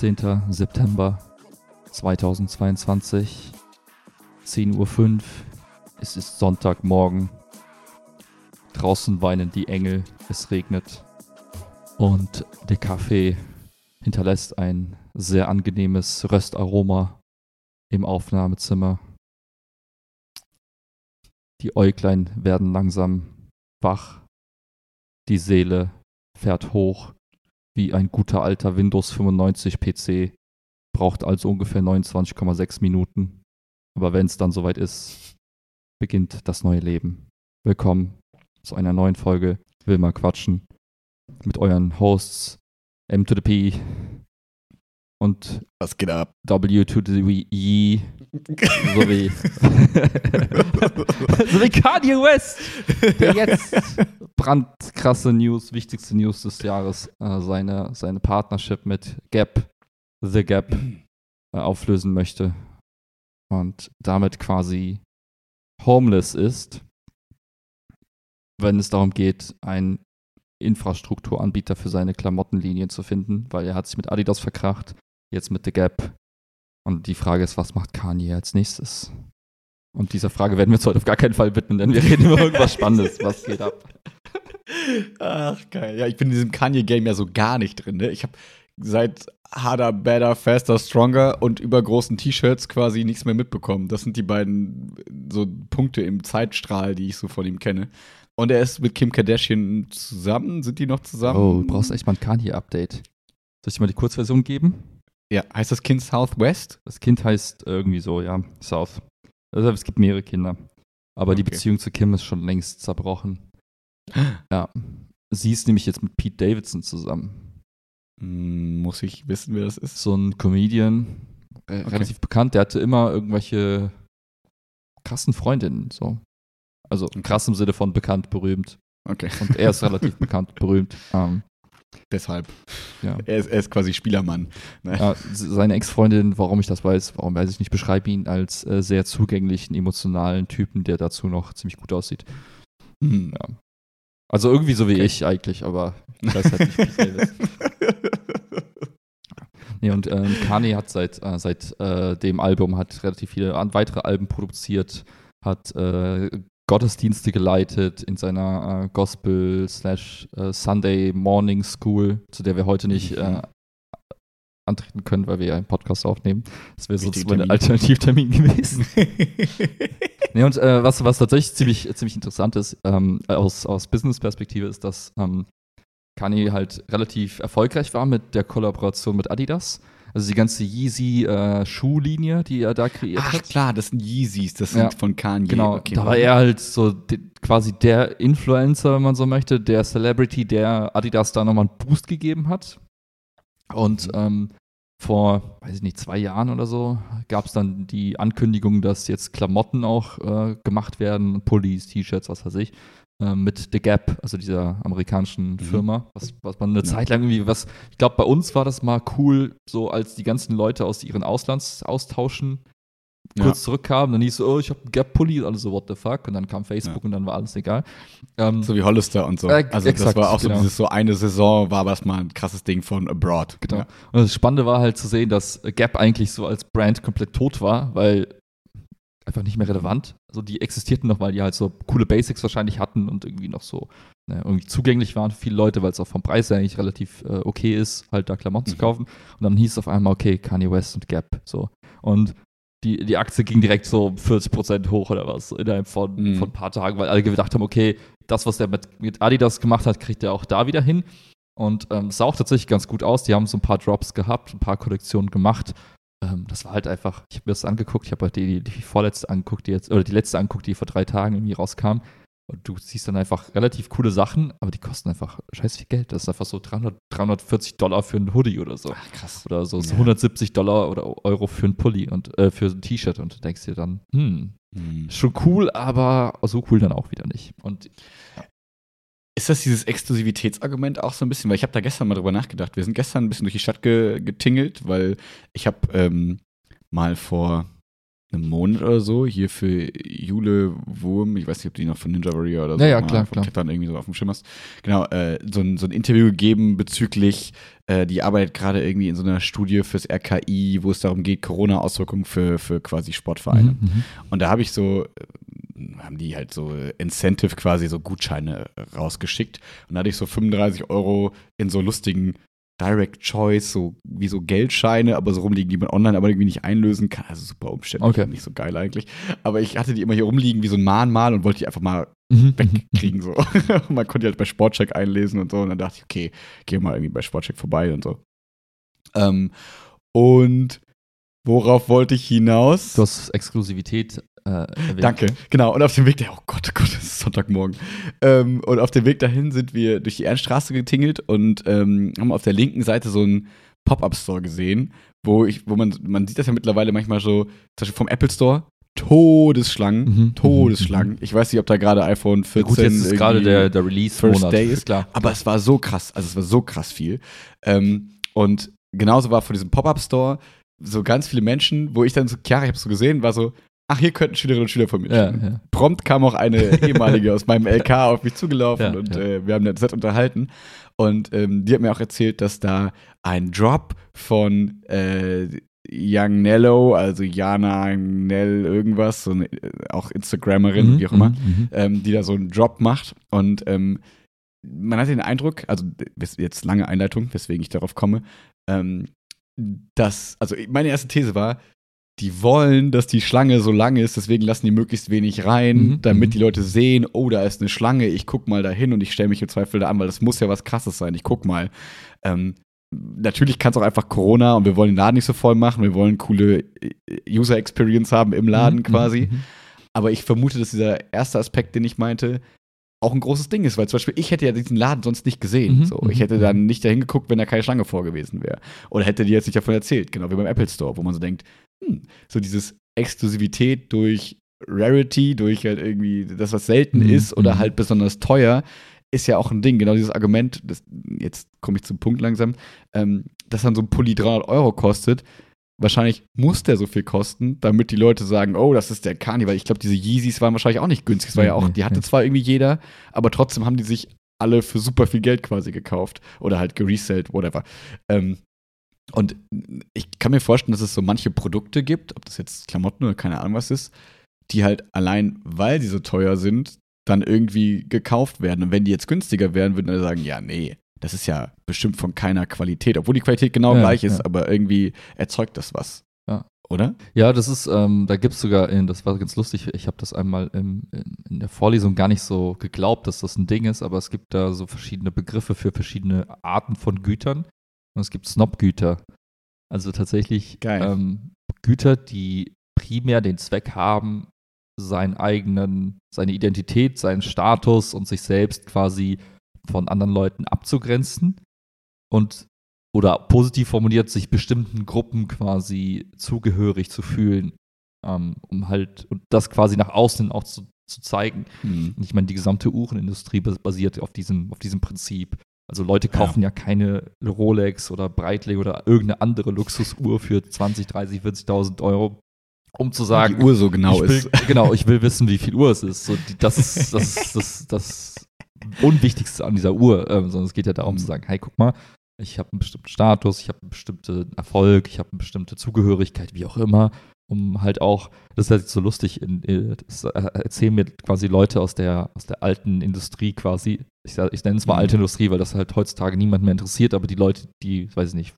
Boom. 18. September 2022, 10.05 Uhr. Es ist Sonntagmorgen. Draußen weinen die Engel, es regnet. Und der Kaffee hinterlässt ein sehr angenehmes Röstaroma im Aufnahmezimmer. Die Äuglein werden langsam wach. Die Seele fährt hoch wie ein guter alter Windows 95 PC. Braucht also ungefähr 29,6 Minuten. Aber wenn es dann soweit ist, beginnt das neue Leben. Willkommen zu einer neuen Folge Will mal quatschen mit euren Hosts M to the P und Was geht ab? W to the E sowie, sowie Kanye West, der jetzt brandkrasse News, wichtigste News des Jahres, äh, seine, seine Partnership mit Gap, The Gap, äh, auflösen möchte und damit quasi homeless ist, wenn es darum geht, einen Infrastrukturanbieter für seine Klamottenlinien zu finden, weil er hat sich mit Adidas verkracht, jetzt mit The Gap. Und die Frage ist, was macht Kanye als nächstes? Und dieser Frage werden wir uns heute auf gar keinen Fall widmen, denn wir reden über irgendwas Spannendes. Was geht ab? Ach, geil. Ja, ich bin in diesem Kanye-Game ja so gar nicht drin. Ne? Ich habe seit Harder, Better, Faster, Stronger und übergroßen T-Shirts quasi nichts mehr mitbekommen. Das sind die beiden so Punkte im Zeitstrahl, die ich so von ihm kenne. Und er ist mit Kim Kardashian zusammen. Sind die noch zusammen? Oh, du brauchst echt mal ein Kanye-Update. Soll ich dir mal die Kurzversion geben? Ja, heißt das Kind Southwest? Das Kind heißt irgendwie so, ja, South. Also es gibt mehrere Kinder. Aber die Okay. Beziehung zu Kim ist schon längst zerbrochen. Ja. Sie ist nämlich jetzt mit Pete Davidson zusammen. Hm, muss ich wissen, wer das ist? So ein Comedian, äh, Okay. relativ bekannt, der hatte immer irgendwelche krassen Freundinnen, so. Also krass im Sinne von bekannt, berühmt. Okay, Und er ist relativ bekannt, berühmt. Ähm, deshalb. ja. Er ist, er ist quasi Spielermann. Ne? Ja, seine Ex-Freundin, warum ich das weiß, warum weiß ich nicht, beschreibe ihn als äh, sehr zugänglichen, emotionalen Typen, der dazu noch ziemlich gut aussieht. Hm. Ja. Also irgendwie so wie Okay. ich eigentlich, aber ich weiß halt nicht, wie es ist. Nee, und ähm, Kanye hat seit, äh, seit äh, dem Album hat relativ viele weitere Alben produziert, hat äh, Gottesdienste geleitet in seiner äh, Gospel slash äh, Sunday Morning School, zu der wir heute nicht Mhm. äh, antreten können, weil wir ja einen Podcast aufnehmen. Das wäre mein Termin. Alternativtermin gewesen. Nee, und äh, was, was tatsächlich ziemlich, ziemlich interessant ist, ähm, aus, aus Business-Perspektive, ist, dass ähm, Kanye halt relativ erfolgreich war mit der Kollaboration mit Adidas. Also die ganze Yeezy-Schuhlinie, die er da kreiert Ach hat. klar, das sind Yeezys, das Ja. sind von Kanye. Genau, Okay, da war er halt so de, quasi der Influencer, wenn man so möchte, der Celebrity, der Adidas da nochmal einen Boost gegeben hat. Und Mhm. ähm, vor, weiß ich nicht, zwei Jahren oder so, gab es dann die Ankündigung, dass jetzt Klamotten auch äh, gemacht werden, Pullis, T-Shirts, was weiß ich, äh, mit The Gap, also dieser amerikanischen Firma, was, was man eine Ja. Zeit lang irgendwie, was, ich glaube, bei uns war das mal cool, so als die ganzen Leute aus ihren Auslandsaustauschen Ja. kurz zurückkamen, dann hieß so, oh, ich habe einen Gap-Pulli, alle so, what the fuck, und dann kam Facebook und dann war alles egal. Ähm, So wie Hollister und so. Äh, also exakt, das war auch so genau. dieses so eine Saison war das mal ein krasses Ding von Abroad. Genau. Ja. Und das Spannende war halt zu sehen, dass Gap eigentlich so als Brand komplett tot war, weil einfach nicht mehr relevant. Also die existierten noch, weil die halt so coole Basics wahrscheinlich hatten und irgendwie noch so ne, irgendwie zugänglich waren für viele Leute, weil es auch vom Preis her eigentlich relativ äh, okay ist, halt da Klamotten zu Mhm. kaufen. Und dann hieß es auf einmal, okay, Kanye West und Gap. So. Und die, die Aktie ging direkt so 40% hoch oder was innerhalb von, Mhm. von ein paar Tagen, weil alle gedacht haben, okay, das, was der mit, mit Adidas gemacht hat, kriegt er auch da wieder hin. Und ähm, es sah auch tatsächlich ganz gut aus. Die haben so ein paar Drops gehabt, ein paar Kollektionen gemacht. Ähm, das war halt einfach, ich habe mir das angeguckt, ich habe halt die, die vorletzte angeguckt, die jetzt, oder die letzte angeguckt, die vor drei Tagen irgendwie rauskam. Und du siehst dann einfach relativ coole Sachen, aber die kosten einfach scheiß viel Geld. Das ist einfach so 300, 340 Dollar für einen Hoodie oder so. Ach, krass. Oder so, so Ja. 170 Dollar oder Euro für einen Pulli und äh, für ein T-Shirt. Und du denkst dir dann, hm, Hm. schon cool, aber so cool dann auch wieder nicht. Und Ist das dieses Exklusivitätsargument auch so ein bisschen? Weil ich habe da gestern mal drüber nachgedacht. Wir sind gestern ein bisschen durch die Stadt ge getingelt, weil ich habe ähm, mal vor einem Monat oder so hier für Jule Wurm, ich weiß nicht, ob die noch von Ninja Warrior oder so Ja, ja, mal klar, vom klar. Klettern irgendwie so auf dem Schirm hast. Genau, äh, so, ein, so ein Interview gegeben bezüglich, äh, die arbeitet gerade irgendwie in so einer Studie fürs RKI, wo es darum geht, Corona-Auswirkungen für, für quasi Sportvereine. Mhm, mhm. Und da habe ich so, äh, haben die halt so Incentive quasi so Gutscheine rausgeschickt. Und da hatte ich so 35 Euro in so lustigen Direct Choice, so wie so Geldscheine, aber so rumliegen, die man online aber irgendwie nicht einlösen kann. Also super umständlich Okay. nicht so geil eigentlich. Aber ich hatte die immer hier rumliegen wie so ein Mahnmal und wollte die einfach mal Mhm, wegkriegen. So. man konnte die halt bei Sportcheck einlesen und so. Und dann dachte ich, okay, geh mal irgendwie bei Sportcheck vorbei und so. Ähm, und worauf wollte ich hinaus? Du hast Exklusivität äh. Danke. Genau. Und auf dem Weg dahin, oh Gott, oh Gott, es ist Sonntagmorgen. Ähm, und auf dem Weg dahin sind wir durch die Ernststraße getingelt und ähm, haben auf der linken Seite so einen Pop-Up-Store gesehen, wo ich, wo man, man sieht das ja mittlerweile manchmal so, zum Beispiel vom Apple Store, Todesschlangen, Mhm, Todesschlangen. Ich weiß nicht, ob da gerade iPhone 14 Gut, jetzt ist gerade der, der Release-Monat. First Day ist, klar. aber es war so krass, also es war so krass viel. Ähm, und genauso war vor diesem Pop-Up-Store so ganz viele Menschen, wo ich dann so, Chiara, ich hab's so gesehen, war so, ach, hier könnten Schülerinnen und Schüler von mir Ja, ja. Prompt kam auch eine ehemalige aus meinem LK auf mich zugelaufen Ja, und. Äh, wir haben das nett unterhalten. Und ähm, die hat mir auch erzählt, dass da ein Drop von äh, Young Nello, also Jana Nell irgendwas, so eine, äh, auch Instagrammerin, Mhm, wie auch immer, mhm, mhm. ähm, die da so einen Drop macht. Und ähm, man hat den Eindruck, also jetzt lange Einleitung, weswegen ich darauf komme, ähm, dass, also meine erste These war, die wollen, dass die Schlange so lang ist, deswegen lassen die möglichst wenig rein, Mhm, damit mhm. die Leute sehen, oh, da ist eine Schlange, ich guck mal da hin und ich stelle mich im Zweifel da an, weil das muss ja was krasses sein, ich guck mal. Ähm, natürlich kann es auch einfach Corona und wir wollen den Laden nicht so voll machen, wir wollen coole äh, User Experience haben im Laden Mhm, quasi. mhm, mhm. Aber ich vermute, dass dieser erste Aspekt, den ich meinte, auch ein großes Ding ist, weil zum Beispiel ich hätte ja diesen Laden sonst nicht gesehen. Mhm, so, mhm, ich hätte dann nicht dahin geguckt, wenn da keine Schlange vor gewesen wäre. Oder hätte die jetzt nicht davon erzählt, genau wie beim Apple Store, wo man so denkt, hm, so dieses Exklusivität durch Rarity, durch halt irgendwie das, was selten Mhm, ist oder mhm. halt besonders teuer, ist ja auch ein Ding. Genau dieses Argument, das, jetzt komme ich zum Punkt langsam, ähm, dass dann so ein Pulli 300 Euro kostet. Wahrscheinlich muss der so viel kosten, damit die Leute sagen, oh, das ist der weil ich glaube, diese Yeezys waren wahrscheinlich auch nicht günstig. Es war ja auch, Nee, die hatte zwar irgendwie jeder, aber trotzdem haben die sich alle für super viel Geld quasi gekauft oder halt geresellt, whatever. Ähm, und ich kann mir vorstellen, dass es so manche Produkte gibt, ob das jetzt Klamotten oder keine Ahnung was ist, die halt allein, weil sie so teuer sind, dann irgendwie gekauft werden. Und wenn die jetzt günstiger wären, würden alle sagen, ja, nee, das ist ja bestimmt von keiner Qualität, obwohl die Qualität genau Ja, gleich ist, ja. aber irgendwie erzeugt das was. Ja. Oder? Ja, das ist, ähm, da gibt es sogar, in, das war ganz lustig, ich habe das einmal im, in, in der Vorlesung gar nicht so geglaubt, dass das ein Ding ist, aber es gibt da so verschiedene Begriffe für verschiedene Arten von Gütern und es gibt Snob-Güter. Also tatsächlich ähm, Güter, die primär den Zweck haben, seinen eigenen, seine Identität, seinen Status und sich selbst quasi von anderen Leuten abzugrenzen und oder positiv formuliert, sich bestimmten Gruppen quasi zugehörig zu fühlen, ähm, um halt und das quasi nach außen auch zu, zu zeigen. Hm. Und ich meine, die gesamte Uhrenindustrie bas- basiert auf diesem, auf diesem Prinzip. Also Leute kaufen ja, keine Rolex oder Breitling oder irgendeine andere Luxusuhr für 20, 30, 40.000 Euro, um zu sagen, die Uhr so genau will, ist. Genau, ich will wissen, wie viel Uhr es ist. So, das ist das, ist das, das Unwichtigste an dieser Uhr, ähm, sondern es geht ja darum Mhm. zu sagen, hey, guck mal, ich habe einen bestimmten Status, ich habe einen bestimmten Erfolg, ich habe eine bestimmte Zugehörigkeit, wie auch immer, um halt auch, das ist halt so lustig, in, äh, das äh, erzählen mir quasi Leute aus der, aus der alten Industrie quasi, ich, ich nenne es mal Mhm. alte Industrie, weil das halt heutzutage niemand mehr interessiert, aber die Leute, die, weiß ich nicht,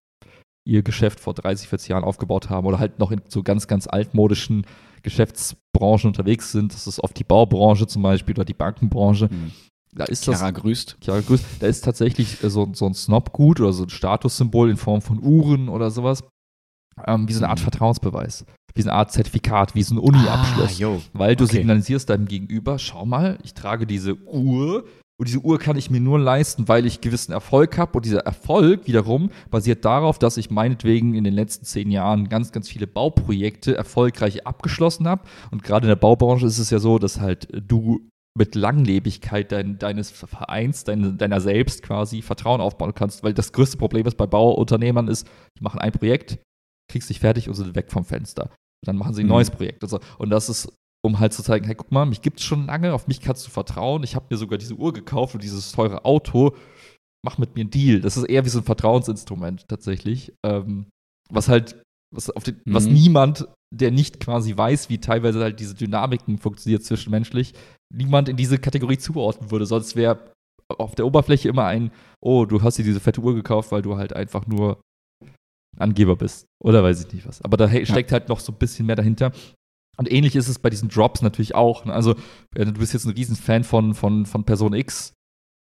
ihr Geschäft vor 30, 40 Jahren aufgebaut haben oder halt noch in so ganz, ganz altmodischen Geschäftsbranchen unterwegs sind. Das ist oft die Baubranche zum Beispiel oder die Bankenbranche. Hm. Da ist das, Chiara grüßt. ja, grüß, da ist tatsächlich äh, so, so ein Snobgut oder so ein Statussymbol in Form von Uhren oder sowas, ähm, wie so eine Art Mhm. Vertrauensbeweis, wie so eine Art Zertifikat, wie so ein Uni-Abschluss. Ah. Weil du Okay. signalisierst deinem Gegenüber, schau mal, ich trage diese Uhr und diese Uhr kann ich mir nur leisten, weil ich gewissen Erfolg habe. Und dieser Erfolg wiederum basiert darauf, dass ich meinetwegen in den letzten zehn Jahren ganz, ganz viele Bauprojekte erfolgreich abgeschlossen habe. Und gerade in der Baubranche ist es ja so, dass halt du mit Langlebigkeit dein, deines Vereins, dein, deiner selbst quasi Vertrauen aufbauen kannst. Weil das größte Problem ist bei Bauunternehmern ist, die machen ein Projekt, kriegst dich fertig und sind weg vom Fenster. Dann machen sie ein Mhm. neues Projekt. Also, und das ist, um halt zu zeigen, hey, guck mal, mich gibt's schon lange, auf mich kannst du vertrauen. Ich habe mir sogar diese Uhr gekauft und dieses teure Auto. Mach mit mir einen Deal. Das ist eher wie so ein Vertrauensinstrument tatsächlich. Ähm, was halt, was auf den, was Mhm. niemand, der nicht quasi weiß, wie teilweise halt diese Dynamiken funktioniert zwischenmenschlich, niemand in diese Kategorie zuordnen würde. Sonst wäre auf der Oberfläche immer ein, oh, du hast dir diese fette Uhr gekauft, weil du halt einfach nur Angeber bist. Oder weiß ich nicht was. Aber da steckt halt noch so ein bisschen mehr dahinter. Und ähnlich ist es bei diesen Drops natürlich auch. ne? Also, äh, du bist jetzt ein Riesenfan von, von, von Person X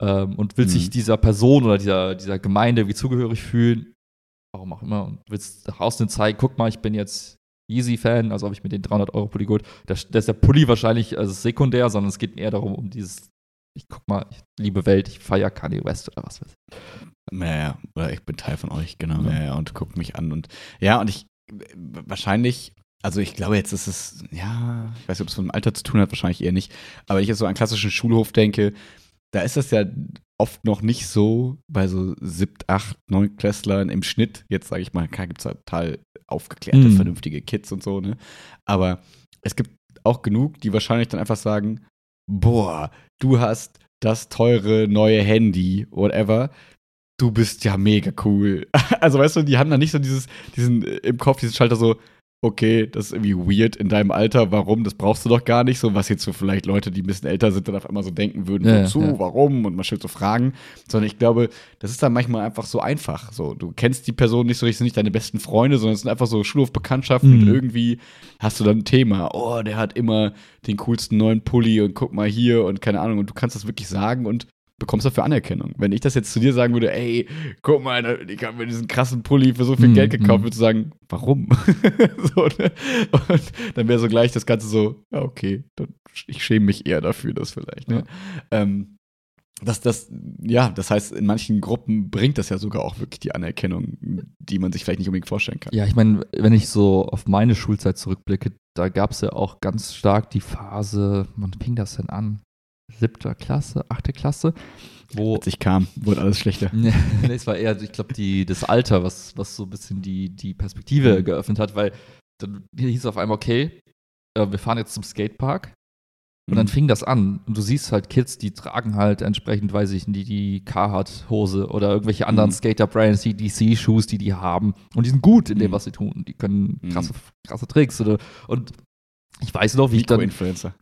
ähm, und willst Mhm. dich dieser Person oder dieser, dieser Gemeinde wie zugehörig fühlen. Warum auch immer. Und willst nach außen zeigen, guck mal, ich bin jetzt Yeezy-Fan, also habe ich mir den 300-Euro-Pulli geholt. Da, da ist der Pulli wahrscheinlich also sekundär, sondern es geht eher darum, um dieses, ich guck mal, ich liebe Welt, ich feiere Kanye West oder was weiß ich. Ja, ja, oder ich bin Teil von euch, genau. Ja. Ja, ja, und guck mich an. Und ja, und ich wahrscheinlich, also ich glaube, jetzt ist es, ja, ich weiß nicht, ob es mit dem Alter zu tun hat, wahrscheinlich eher nicht. Aber wenn ich jetzt so an klassischen Schulhof denke, da ist das ja oft noch nicht so bei so siebt, acht, neun Klässlern im Schnitt. Jetzt sage ich mal, klar gibt es da total aufgeklärte, Mhm. vernünftige Kids und so, ne? Aber es gibt auch genug, die wahrscheinlich dann einfach sagen, boah, du hast das teure neue Handy, whatever. Du bist ja mega cool. Also weißt du, die haben dann nicht so dieses, diesen äh, im Kopf, diesen Schalter so, okay, das ist irgendwie weird in deinem Alter, warum, das brauchst du doch gar nicht, so was jetzt so vielleicht Leute, die ein bisschen älter sind, dann auf einmal so denken würden, Ja, wozu, ja. warum und man stellt so Fragen, sondern ich glaube, das ist dann manchmal einfach so einfach, so, du kennst die Person nicht so richtig, sind nicht deine besten Freunde, sondern es sind einfach so Schulhofbekanntschaften Mhm. und irgendwie hast du dann ein Thema, oh, der hat immer den coolsten neuen Pulli und guck mal hier und keine Ahnung und du kannst das wirklich sagen und bekommst dafür Anerkennung. Wenn ich das jetzt zu dir sagen würde, ey, guck mal, ich habe mir diesen krassen Pulli für so viel Mhm, Geld gekauft, mhm. würdest du sagen, warum? so, ne? Und dann wäre so gleich das Ganze so, ja, okay, dann, ich schäme mich eher dafür, das vielleicht. Ne? Ähm, das, das, ja, das heißt, in manchen Gruppen bringt das ja sogar auch wirklich die Anerkennung, die man sich vielleicht nicht unbedingt vorstellen kann. Ja, ich meine, wenn ich so auf meine Schulzeit zurückblicke, da gab es ja auch ganz stark die Phase, wann fing das denn an? Siebter Klasse, achte Klasse, wo Als ich kam, wurde alles schlechter. Nee, es war eher, ich glaube, das Alter, was, was so ein bisschen die, die Perspektive Mhm. geöffnet hat, weil dann hieß es auf einmal, okay, äh, wir fahren jetzt zum Skatepark. Und dann Mhm. fing das an. Und du siehst halt Kids, die tragen halt entsprechend, weiß ich nicht, die, Carhartt-Hose oder irgendwelche anderen Mhm. Skater-Brands, die DC-Shoes, die die haben. Und die sind gut in dem, Mhm. was sie tun. Die können krasse, krasse Tricks. Oder, und ich weiß noch, wie ich dann Mikroinfluencer.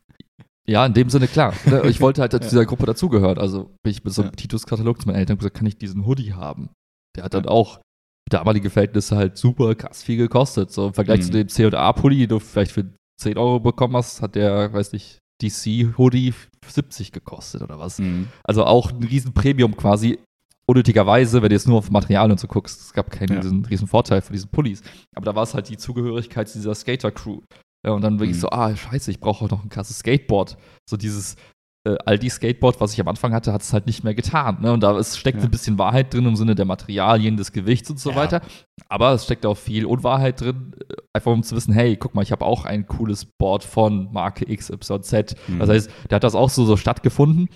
Ja, in dem Sinne klar. Ne? Ich wollte halt zu dieser Gruppe dazugehören. Also bin ich mit so einem Ja. Titus-Katalog zu meinen Eltern gesagt, kann ich diesen Hoodie haben? Der hat dann auch damalige Verhältnisse halt super krass viel gekostet. So im Vergleich Mhm. zu dem C&A-Pulli, den du vielleicht für 10 Euro bekommen hast, hat der, weiß nicht, DC-Hoodie 70 gekostet oder was. Mhm. Also auch ein riesen Premium quasi. Unnötigerweise, wenn du jetzt nur auf Material und so guckst, es gab keinen Ja. riesen, Vorteil für diesen Pullis. Aber da war es halt die Zugehörigkeit zu dieser Skater-Crew. Und dann wirklich Mhm. so, ah, scheiße, ich brauche auch noch ein krasses Skateboard. So dieses äh, Aldi-Skateboard, was ich am Anfang hatte, hat es halt nicht mehr getan. Ne? Und da ist, steckt Ja. ein bisschen Wahrheit drin im Sinne der Materialien, des Gewichts und so Ja. weiter. Aber es steckt auch viel Unwahrheit drin, äh, einfach um zu wissen, hey, guck mal, ich habe auch ein cooles Board von Marke XYZ. Mhm. Das heißt, der hat das auch so, so stattgefunden.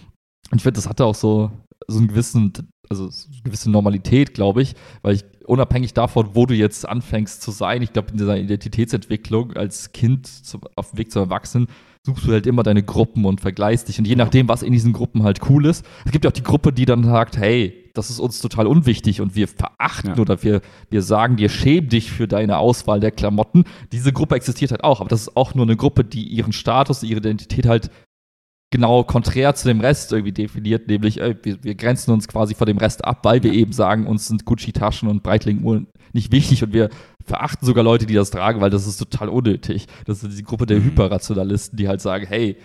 Und ich finde, das hatte auch so, so einen gewissen, also so eine gewisse Normalität, glaube ich, weil ich unabhängig davon, wo du jetzt anfängst zu sein, ich glaube, in dieser Identitätsentwicklung als Kind zum, auf dem Weg zum Erwachsenen, suchst du halt immer deine Gruppen und vergleichst dich. Und je nachdem, was in diesen Gruppen halt cool ist, es gibt ja auch die Gruppe, die dann sagt, hey, das ist uns total unwichtig und wir verachten Ja. oder wir, wir sagen dir, schäm dich für deine Auswahl der Klamotten. Diese Gruppe existiert halt auch, aber das ist auch nur eine Gruppe, die ihren Status, ihre Identität halt genau konträr zu dem Rest irgendwie definiert, nämlich ey, wir, wir grenzen uns quasi von dem Rest ab, weil wir eben sagen, uns sind Gucci-Taschen und Breitling-Uhren nicht wichtig und wir verachten sogar Leute, die das tragen, weil das ist total unnötig. Das ist die Gruppe der Mhm. Hyperrationalisten, die halt sagen, hey,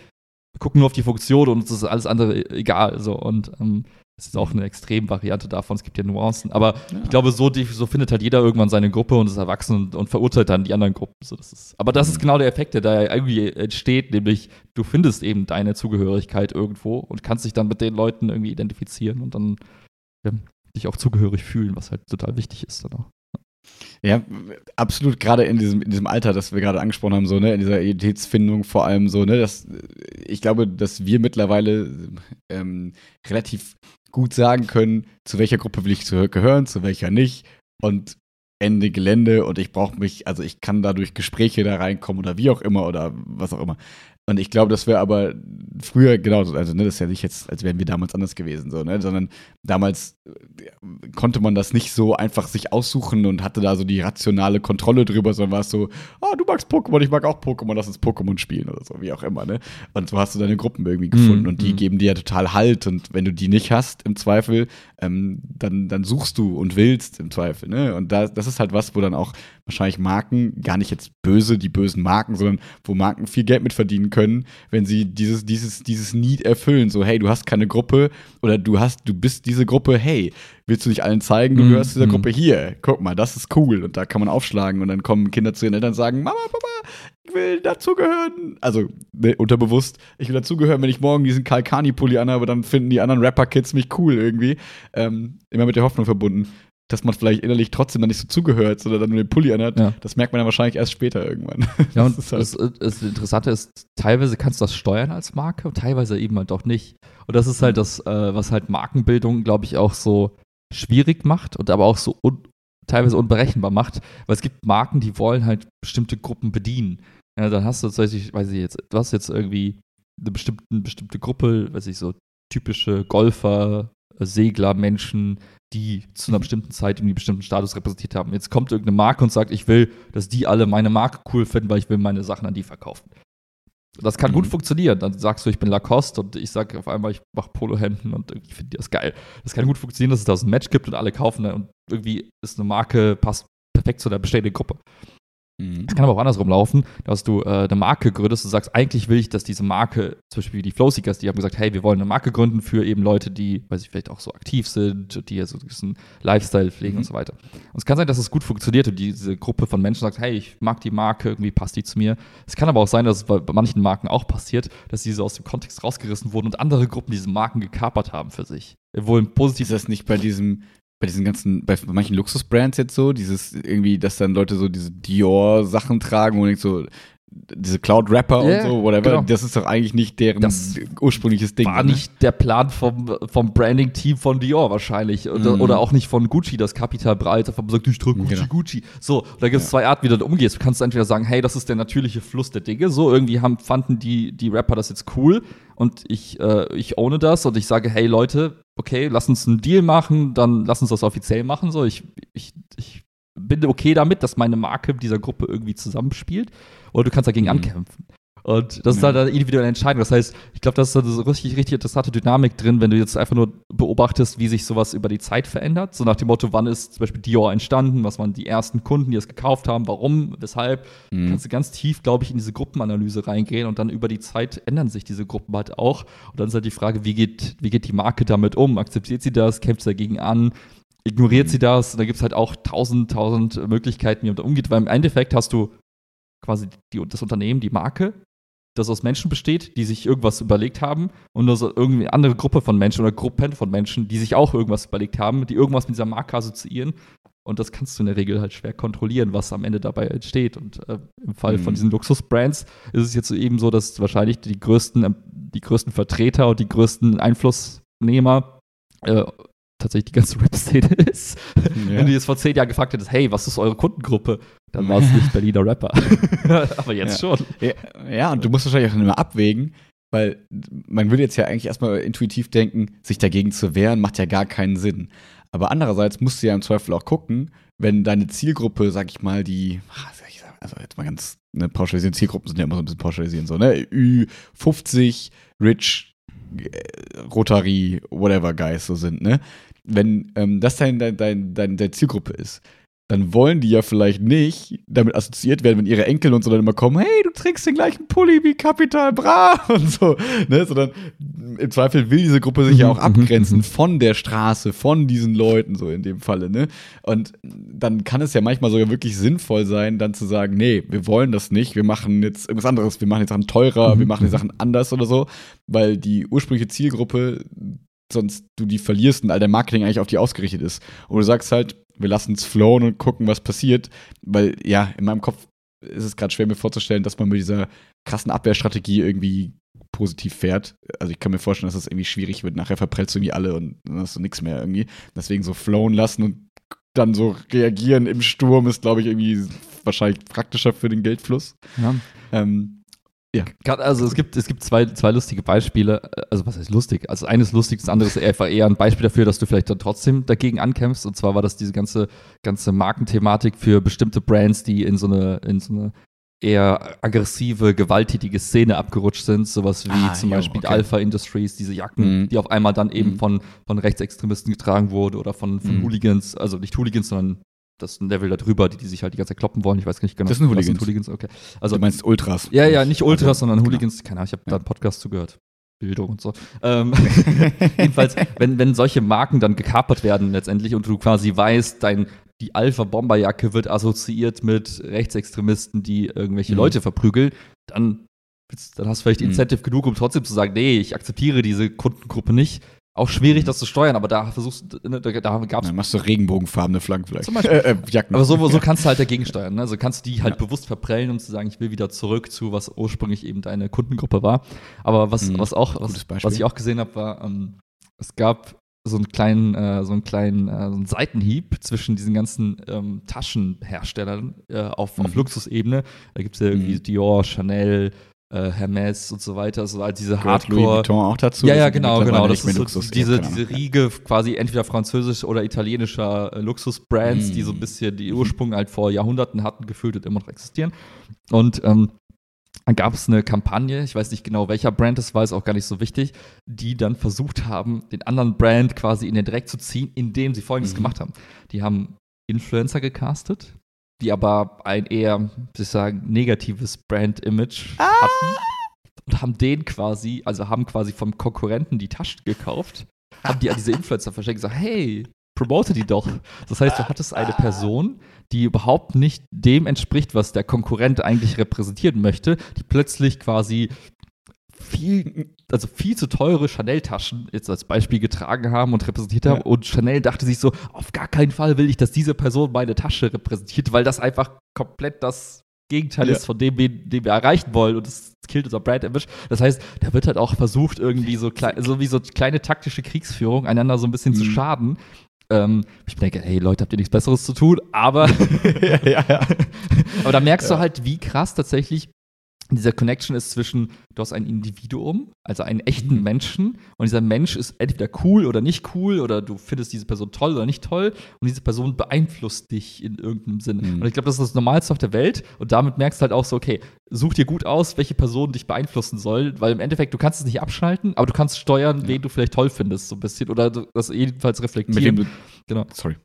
wir gucken nur auf die Funktion und uns ist alles andere egal. So. Und ähm, das ist auch eine Extremvariante davon, es gibt ja Nuancen. Aber Ja. ich glaube, so, die, so findet halt jeder irgendwann seine Gruppe und ist erwachsen und, und verurteilt dann die anderen Gruppen. So, das ist, aber das ist Mhm. genau der Effekt, der da irgendwie entsteht, nämlich du findest eben deine Zugehörigkeit irgendwo und kannst dich dann mit den Leuten irgendwie identifizieren und dann ja, dich auch zugehörig fühlen, was halt total wichtig ist dann auch. Ja, absolut, gerade in diesem, in diesem Alter, das wir gerade angesprochen haben, so, ne, in dieser Identitätsfindung vor allem so, ne, das, ich glaube, dass wir mittlerweile ähm, relativ gut sagen können, zu welcher Gruppe will ich gehören, zu welcher nicht. Und Ende Gelände und ich brauche mich, also ich kann dadurch Gespräche da reinkommen oder wie auch immer oder was auch immer. Und ich glaube, das wäre aber früher genauso, also ne, das ist ja nicht jetzt, als wären wir damals anders gewesen, so, ne, sondern damals äh, konnte man das nicht so einfach sich aussuchen und hatte da so die rationale Kontrolle drüber, sondern war es so, ah, oh, du magst Pokémon, ich mag auch Pokémon, lass uns Pokémon spielen oder so, wie auch immer, ne. Und so hast du deine Gruppen irgendwie gefunden mm, und die mm. geben dir ja total Halt und wenn du die nicht hast, im Zweifel, ähm, dann, dann suchst du und willst im Zweifel, ne. Und da, das ist halt was, wo dann auch wahrscheinlich Marken, gar nicht jetzt böse, die bösen Marken, sondern wo Marken viel Geld mit verdienen können, wenn sie dieses, dieses, dieses Need erfüllen. So, hey, du hast keine Gruppe oder du hast, du bist diese Gruppe, hey, willst du nicht allen zeigen, du mm, gehörst dieser mm. Gruppe hier, guck mal, das ist cool. Und da kann man aufschlagen und dann kommen Kinder zu ihren Eltern und sagen, Mama, Papa, ich will dazugehören. Also, ne, unterbewusst, ich will dazugehören, wenn ich morgen diesen Kalkani-Pulli anhabe, dann finden die anderen Rapper-Kids mich cool irgendwie. Ähm, immer mit der Hoffnung verbunden dass man vielleicht innerlich trotzdem dann nicht so zugehört, sondern dann nur den Pulli anhat, ja. das merkt man dann wahrscheinlich erst später irgendwann. Ja, und das, halt das, das, Interessante ist, teilweise kannst du das steuern als Marke und teilweise eben halt auch nicht. Und das ist halt mhm. das, äh, was halt Markenbildung, glaube ich, auch so schwierig macht und aber auch so un teilweise unberechenbar macht, weil es gibt Marken, die wollen halt bestimmte Gruppen bedienen. Ja, dann hast du tatsächlich, weiß ich jetzt, du hast jetzt irgendwie eine bestimmte, eine bestimmte Gruppe, weiß ich so, typische Golfer, Segler, Menschen, die zu einer bestimmten Zeit irgendwie bestimmten Status repräsentiert haben. Jetzt kommt irgendeine Marke und sagt, ich will, dass die alle meine Marke cool finden, weil ich will meine Sachen an die verkaufen. Das kann mhm. gut funktionieren. Dann sagst du, ich bin Lacoste und ich sage auf einmal, ich mache Polohemden und irgendwie finde das geil. Das kann gut funktionieren, dass es da so ein Match gibt und alle kaufen und irgendwie ist eine Marke, passt perfekt zu der bestehenden Gruppe. Mhm. Es kann aber auch andersrum laufen, dass du äh, eine Marke gründest und sagst, eigentlich will ich, dass diese Marke, zum Beispiel die Flowseekers, die haben gesagt, hey, wir wollen eine Marke gründen für eben Leute, die, weiß ich, vielleicht auch so aktiv sind, die ja so diesen Lifestyle pflegen mhm. und so weiter. Und es kann sein, dass es gut funktioniert und diese Gruppe von Menschen sagt, hey, ich mag die Marke, irgendwie passt die zu mir. Es kann aber auch sein, dass es bei manchen Marken auch passiert, dass diese aus dem Kontext rausgerissen wurden und andere Gruppen diese Marken gekapert haben für sich. Wohl positiv. Ist das nicht bei diesem bei diesen ganzen, bei manchen Luxusbrands jetzt so, dieses irgendwie, dass dann Leute so diese Dior-Sachen tragen und so, diese Cloud-Rapper yeah, und so, whatever, genau. das ist doch eigentlich nicht deren das ursprüngliches Ding. War ne? nicht der Plan vom, vom Branding-Team von Dior wahrscheinlich. Oder, mm. oder, auch nicht von Gucci, das Kapital breit davon sagt, ich trage Gucci, genau. Gucci. So, da gibt es ja. zwei Arten, wie du da umgehst. Du kannst entweder sagen, hey, das ist der natürliche Fluss der Dinge. So, irgendwie haben, fanden die, die Rapper das jetzt cool und ich, äh, ich ohne das und ich sage, hey Leute, okay, lass uns einen Deal machen, dann lass uns das offiziell machen. So, ich, ich, ich bin okay damit, dass meine Marke mit dieser Gruppe irgendwie zusammenspielt. Oder du kannst dagegen mhm. ankämpfen. Und das ist halt eine individuelle Entscheidung. Das heißt, ich glaube, das ist eine richtig, richtig interessante Dynamik drin, wenn du jetzt einfach nur beobachtest, wie sich sowas über die Zeit verändert. So nach dem Motto, wann ist zum Beispiel Dior entstanden, was waren die ersten Kunden, die es gekauft haben, warum, weshalb. Mhm. Kannst du ganz tief, glaube ich, in diese Gruppenanalyse reingehen und dann über die Zeit ändern sich diese Gruppen halt auch. Und dann ist halt die Frage, wie geht, wie geht die Marke damit um? Akzeptiert sie das? Kämpft sie dagegen an? Ignoriert mhm. sie das? Da gibt es halt auch tausend, tausend Möglichkeiten, wie man da umgeht, weil im Endeffekt hast du quasi die, das Unternehmen, die Marke, das aus Menschen besteht, die sich irgendwas überlegt haben und nur so irgendwie eine andere Gruppe von Menschen oder Gruppen von Menschen, die sich auch irgendwas überlegt haben, die irgendwas mit dieser Marke assoziieren. Und das kannst du in der Regel halt schwer kontrollieren, was am Ende dabei entsteht. Und äh, im Fall mhm. von diesen Luxusbrands ist es jetzt eben so, dass wahrscheinlich die größten, äh, die größten Vertreter und die größten Einflussnehmer äh, tatsächlich die ganze Rap-Szene ist. Ja. Wenn du jetzt vor zehn Jahren gefragt hättest, hey, was ist eure Kundengruppe? Dann war es nicht Berliner Rapper. Aber jetzt ja. schon. Ja, ja, und du musst wahrscheinlich auch immer abwägen, weil man würde jetzt ja eigentlich erstmal intuitiv denken, sich dagegen zu wehren, macht ja gar keinen Sinn. Aber andererseits musst du ja im Zweifel auch gucken, wenn deine Zielgruppe, sag ich mal, die, also jetzt mal ganz ne, pauschalisieren, Zielgruppen sind ja immer so ein bisschen pauschalisieren, so, ne, Ü50, Rich, äh, Rotary, whatever Guys so sind, ne? Wenn ähm, das dein, dein, dein, dein, deine Zielgruppe ist, dann wollen die ja vielleicht nicht damit assoziiert werden, wenn ihre Enkel und so dann immer kommen, hey, du trägst den gleichen Pulli wie Capital Bra und so, ne, sondern im Zweifel will diese Gruppe sich ja auch mhm, mhm, abgrenzen mhm. von der Straße, von diesen Leuten, so in dem Falle, ne, und dann kann es ja manchmal sogar wirklich sinnvoll sein, dann zu sagen, nee, wir wollen das nicht, wir machen jetzt irgendwas anderes, wir machen die Sachen teurer, wir machen die Sachen anders oder so, weil die ursprüngliche Zielgruppe sonst du die verlierst und all dein Marketing eigentlich auf die ausgerichtet ist. Und du sagst halt, wir lassen es flowen und gucken, was passiert. Weil, ja, in meinem Kopf ist es gerade schwer, mir vorzustellen, dass man mit dieser krassen Abwehrstrategie irgendwie positiv fährt. Also ich kann mir vorstellen, dass das irgendwie schwierig wird. Nachher verprellst du irgendwie alle und dann hast du nichts mehr irgendwie. Deswegen so flowen lassen und dann so reagieren im Sturm ist, glaube ich, irgendwie wahrscheinlich praktischer für den Geldfluss. Ja. Ähm, Also es gibt, es gibt zwei, zwei lustige Beispiele. Also was heißt lustig? Also eines lustig, das andere ist einfach eher ein Beispiel dafür, dass du vielleicht dann trotzdem dagegen ankämpfst. Und zwar war das diese ganze, ganze Markenthematik für bestimmte Brands, die in so eine, in so eine eher aggressive, gewalttätige Szene abgerutscht sind. Sowas wie Ah, zum jo, Beispiel okay. Alpha Industries, diese Jacken, Mhm. die auf einmal dann eben Mhm. von, von Rechtsextremisten getragen wurde oder von, von Mhm. Hooligans, also nicht Hooligans, sondern das Level da drüber, die, die sich halt die ganze Zeit kloppen wollen. Ich weiß nicht genau. Das sind Hooligans. Hooligans, okay. also, Also du meinst Ultras. ja, ja, nicht Ultras, Also, sondern genau. Hooligans. Keine Ahnung, ich habe da Ja. einen Podcast zugehört. Bildung und so. Ähm, jedenfalls, wenn, wenn solche Marken dann gekapert werden letztendlich und du quasi weißt, dein, die Alpha-Bomberjacke wird assoziiert mit Rechtsextremisten, die irgendwelche Mhm. Leute verprügeln, dann, dann hast du vielleicht Mhm. Incentive genug, um trotzdem zu sagen, nee, ich akzeptiere diese Kundengruppe nicht. Auch schwierig, das zu steuern, aber da versuchst du, ne, da, da gab es Dann machst du regenbogenfarbene Flaggen vielleicht. Zum Beispiel. Äh, äh, Jacken. aber so, so kannst du halt dagegen steuern. Ne? Also kannst du die halt Ja. bewusst verprellen, um zu sagen, ich will wieder zurück zu, was ursprünglich eben deine Kundengruppe war. Aber was, Mhm. was auch, was, was ich auch gesehen habe, war, ähm, es gab so einen kleinen, äh, so einen kleinen äh, so einen Seitenhieb zwischen diesen ganzen ähm, Taschenherstellern äh, auf, auf Mhm. Luxusebene. Da gibt es ja irgendwie Mhm. Dior, Chanel, äh, Hermes und so weiter. So halt diese Gehört Louis Hardcore. Vuitton auch dazu? Ja, ja, genau, genau. Das ist so Luxus. diese, diese. Riege quasi entweder französisch oder italienischer äh, Luxusbrands, Mm. die so ein bisschen die. Ursprung halt vor Jahrhunderten hatten, gefühlt und immer noch existieren. Und ähm, dann gab es eine Kampagne, ich weiß nicht genau, welcher Brand es war, ist auch gar nicht so wichtig, die dann versucht haben, den anderen Brand quasi in den Dreck zu ziehen, indem sie Folgendes Mhm. gemacht haben. Die haben Influencer gecastet, die aber ein eher, ich sagen, negatives Brand-Image hatten und haben den quasi, also haben quasi vom Konkurrenten die Taschen gekauft, haben die an diese Influencer verschenkt und gesagt, hey, promote die doch. Das heißt, du hattest eine Person, die überhaupt nicht dem entspricht, was der Konkurrent eigentlich repräsentieren möchte, die plötzlich quasi viel, also viel zu teure Chanel-Taschen jetzt als Beispiel getragen haben und repräsentiert haben. Ja. Und Chanel dachte sich so, auf gar keinen Fall will ich, dass diese Person meine Tasche repräsentiert, weil das einfach komplett das Gegenteil Ja. ist von dem, den den wir erreichen wollen. Und das killt unser Brand-Image. Das heißt, da wird halt auch versucht, irgendwie so, klei so wie so kleine taktische Kriegsführung einander so ein bisschen zu Mhm. schaden. Ähm, ich denke, hey Leute, habt ihr nichts Besseres zu tun? Aber ja, ja, ja. aber da merkst du halt, wie krass tatsächlich dieser Connection ist zwischen, du hast ein Individuum, also einen echten Mhm. Menschen, und dieser Mensch ist entweder cool oder nicht cool, oder du findest diese Person toll oder nicht toll, und diese Person beeinflusst dich in irgendeinem Sinne. Mhm. Und ich glaube, das ist das Normalste auf der Welt, und damit merkst du halt auch so, okay, such dir gut aus, welche Person dich beeinflussen soll, weil im Endeffekt, du kannst es nicht abschalten, aber du kannst steuern, Ja. wen du vielleicht toll findest, so ein bisschen, oder das jedenfalls Mit wem reflektieren. du, Genau. sorry.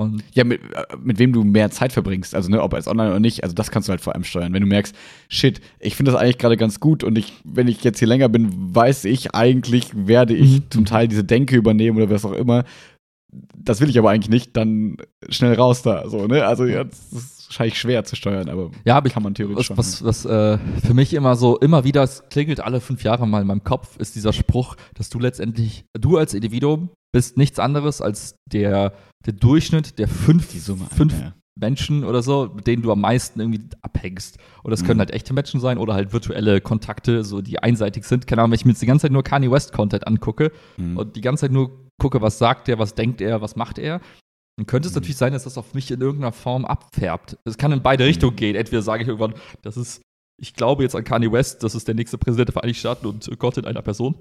Und Ja, mit, äh, mit wem du mehr Zeit verbringst, also ne, ob als online oder nicht, also das kannst du halt vor allem steuern. Wenn du merkst, shit, ich finde das eigentlich gerade ganz gut und ich, wenn ich jetzt hier länger bin, weiß ich eigentlich, werde ich Mhm. zum Teil diese Denke übernehmen oder was auch immer. Das will ich aber eigentlich nicht, dann schnell raus da, so, ne? Also ja, das wahrscheinlich schwer zu steuern, aber Ja, aber ich, kann man theoretisch schon. was, was, was äh, für mich immer so, immer wieder, es klingelt alle fünf Jahre mal in meinem Kopf, ist dieser Spruch, dass du letztendlich, du als Individuum bist nichts anderes als der, der Durchschnitt der fünf, Summe. fünf ja. Menschen oder so, mit denen du am meisten irgendwie abhängst. Und das können Mhm. halt echte Menschen sein oder halt virtuelle Kontakte, so die einseitig sind. Keine Ahnung, wenn ich mir jetzt die ganze Zeit nur Kanye West Content angucke Mhm. und die ganze Zeit nur gucke, was sagt er, was denkt er, was macht er, dann könnte es Mhm. natürlich sein, dass das auf mich in irgendeiner Form abfärbt. Es kann in beide Mhm. Richtungen gehen. Entweder sage ich irgendwann, das ist, ich glaube jetzt an Kanye West, das ist der nächste Präsident der Vereinigten Staaten und Gott in einer Person.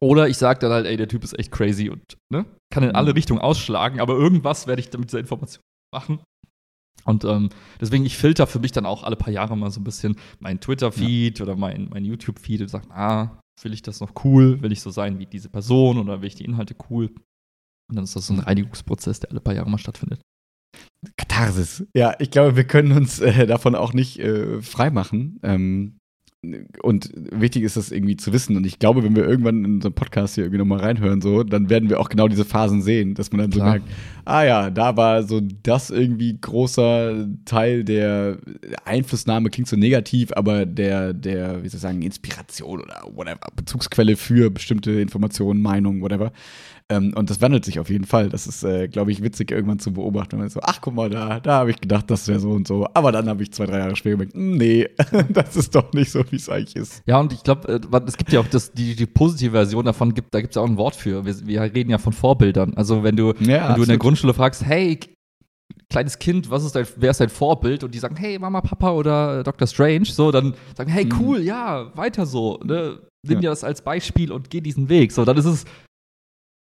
Oder ich sage dann halt, ey, der Typ ist echt crazy und ne, kann in alle Mhm. Richtungen ausschlagen, aber irgendwas werde ich mit dieser Information machen. Und ähm, deswegen, ich filter für mich dann auch alle paar Jahre mal so ein bisschen meinen Twitter-Feed oder mein, mein YouTube-Feed und sage, ah, will ich das noch cool? Will ich so sein wie diese Person oder will ich die Inhalte cool? Und dann ist das so ein Reinigungsprozess, der alle paar Jahre mal stattfindet. Katharsis. Ja, ich glaube, wir können uns äh, davon auch nicht äh, freimachen. Ähm, und wichtig ist das irgendwie zu wissen. Und ich glaube, wenn wir irgendwann in unserem Podcast hier irgendwie nochmal reinhören, so, dann werden wir auch genau diese Phasen sehen, dass man dann so Klar. merkt, ah ja, da war so das irgendwie großer Teil der Einflussnahme, klingt so negativ, aber der, der, wie soll ich sagen, Inspiration oder whatever, Bezugsquelle für bestimmte Informationen, Meinungen, whatever. Ähm, und das wandelt sich auf jeden Fall. Das ist, äh, glaube ich, witzig irgendwann zu beobachten. Und man so, ach guck mal, da, da habe ich gedacht, das wäre so und so. Aber dann habe ich zwei, drei Jahre später gemerkt, "Hm, nee, das ist doch nicht so, wie es eigentlich ist. Ja, und ich glaube, äh, es gibt ja auch das, die, die positive Version davon, gibt, da gibt es ja auch ein Wort für. Wir, wir reden ja von Vorbildern. Also wenn du, Ja, wenn du in der Grundschule fragst, hey, kleines Kind, was ist dein, wer ist dein Vorbild? Und die sagen, hey, Mama, Papa oder Dr. Strange, so, dann sagen, hey, Mhm. cool, ja, weiter so, ne? Nimm Ja. dir das als Beispiel und geh diesen Weg. So, dann ist es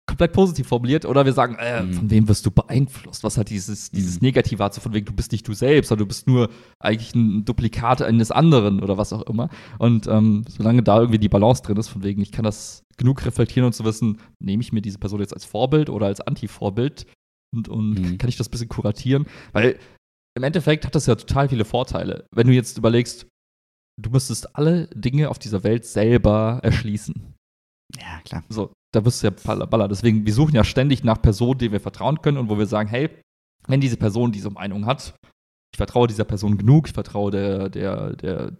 komplett positiv formuliert. Oder wir sagen, äh, Mhm. von wem wirst du beeinflusst? Was hat dieses, dieses Mhm. Negative hat, so von wegen, du bist nicht du selbst, sondern du bist nur eigentlich ein Duplikat eines anderen oder was auch immer. Und ähm, solange da irgendwie die Balance drin ist, von wegen, ich kann das genug reflektieren und zu wissen, nehme ich mir diese Person jetzt als Vorbild oder als Anti-Vorbild und, und Mhm. kann ich das ein bisschen kuratieren? Weil im Endeffekt hat das ja total viele Vorteile. Wenn du jetzt überlegst, du müsstest alle Dinge auf dieser Welt selber erschließen. Ja, klar. So, da wirst du ja baller. Deswegen, wir suchen ja ständig nach Personen, denen wir vertrauen können und wo wir sagen, hey, wenn diese Person diese Meinung hat, ich vertraue dieser Person genug, ich vertraue der, der, der,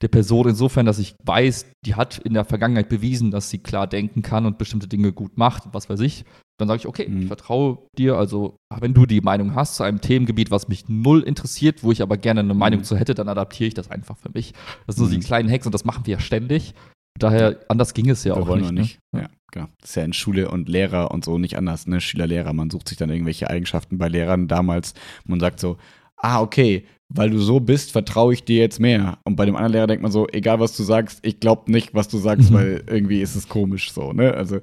der Person insofern, dass ich weiß, die hat in der Vergangenheit bewiesen, dass sie klar denken kann und bestimmte Dinge gut macht, was weiß ich. Dann sage ich, okay, Mhm. ich vertraue dir. Also, wenn du die Meinung hast zu einem Themengebiet, was mich null interessiert, wo ich aber gerne eine Meinung Mhm. zu hätte, dann adaptiere ich das einfach für mich. Das sind so die Mhm. kleinen Hacks und das machen wir ja ständig. Daher, anders ging es ja Wir auch wollen nicht. wir nicht. Ne? Ja, genau. Das ist ja in Schule und Lehrer und so nicht anders, ne? Schüler, Lehrer, man sucht sich dann irgendwelche Eigenschaften bei Lehrern damals. Man sagt so, ah, okay, weil du so bist, vertraue ich dir jetzt mehr. Und bei dem anderen Lehrer denkt man so, egal was du sagst, ich glaube nicht, was du sagst, Mhm. weil irgendwie ist es komisch so, ne? Also,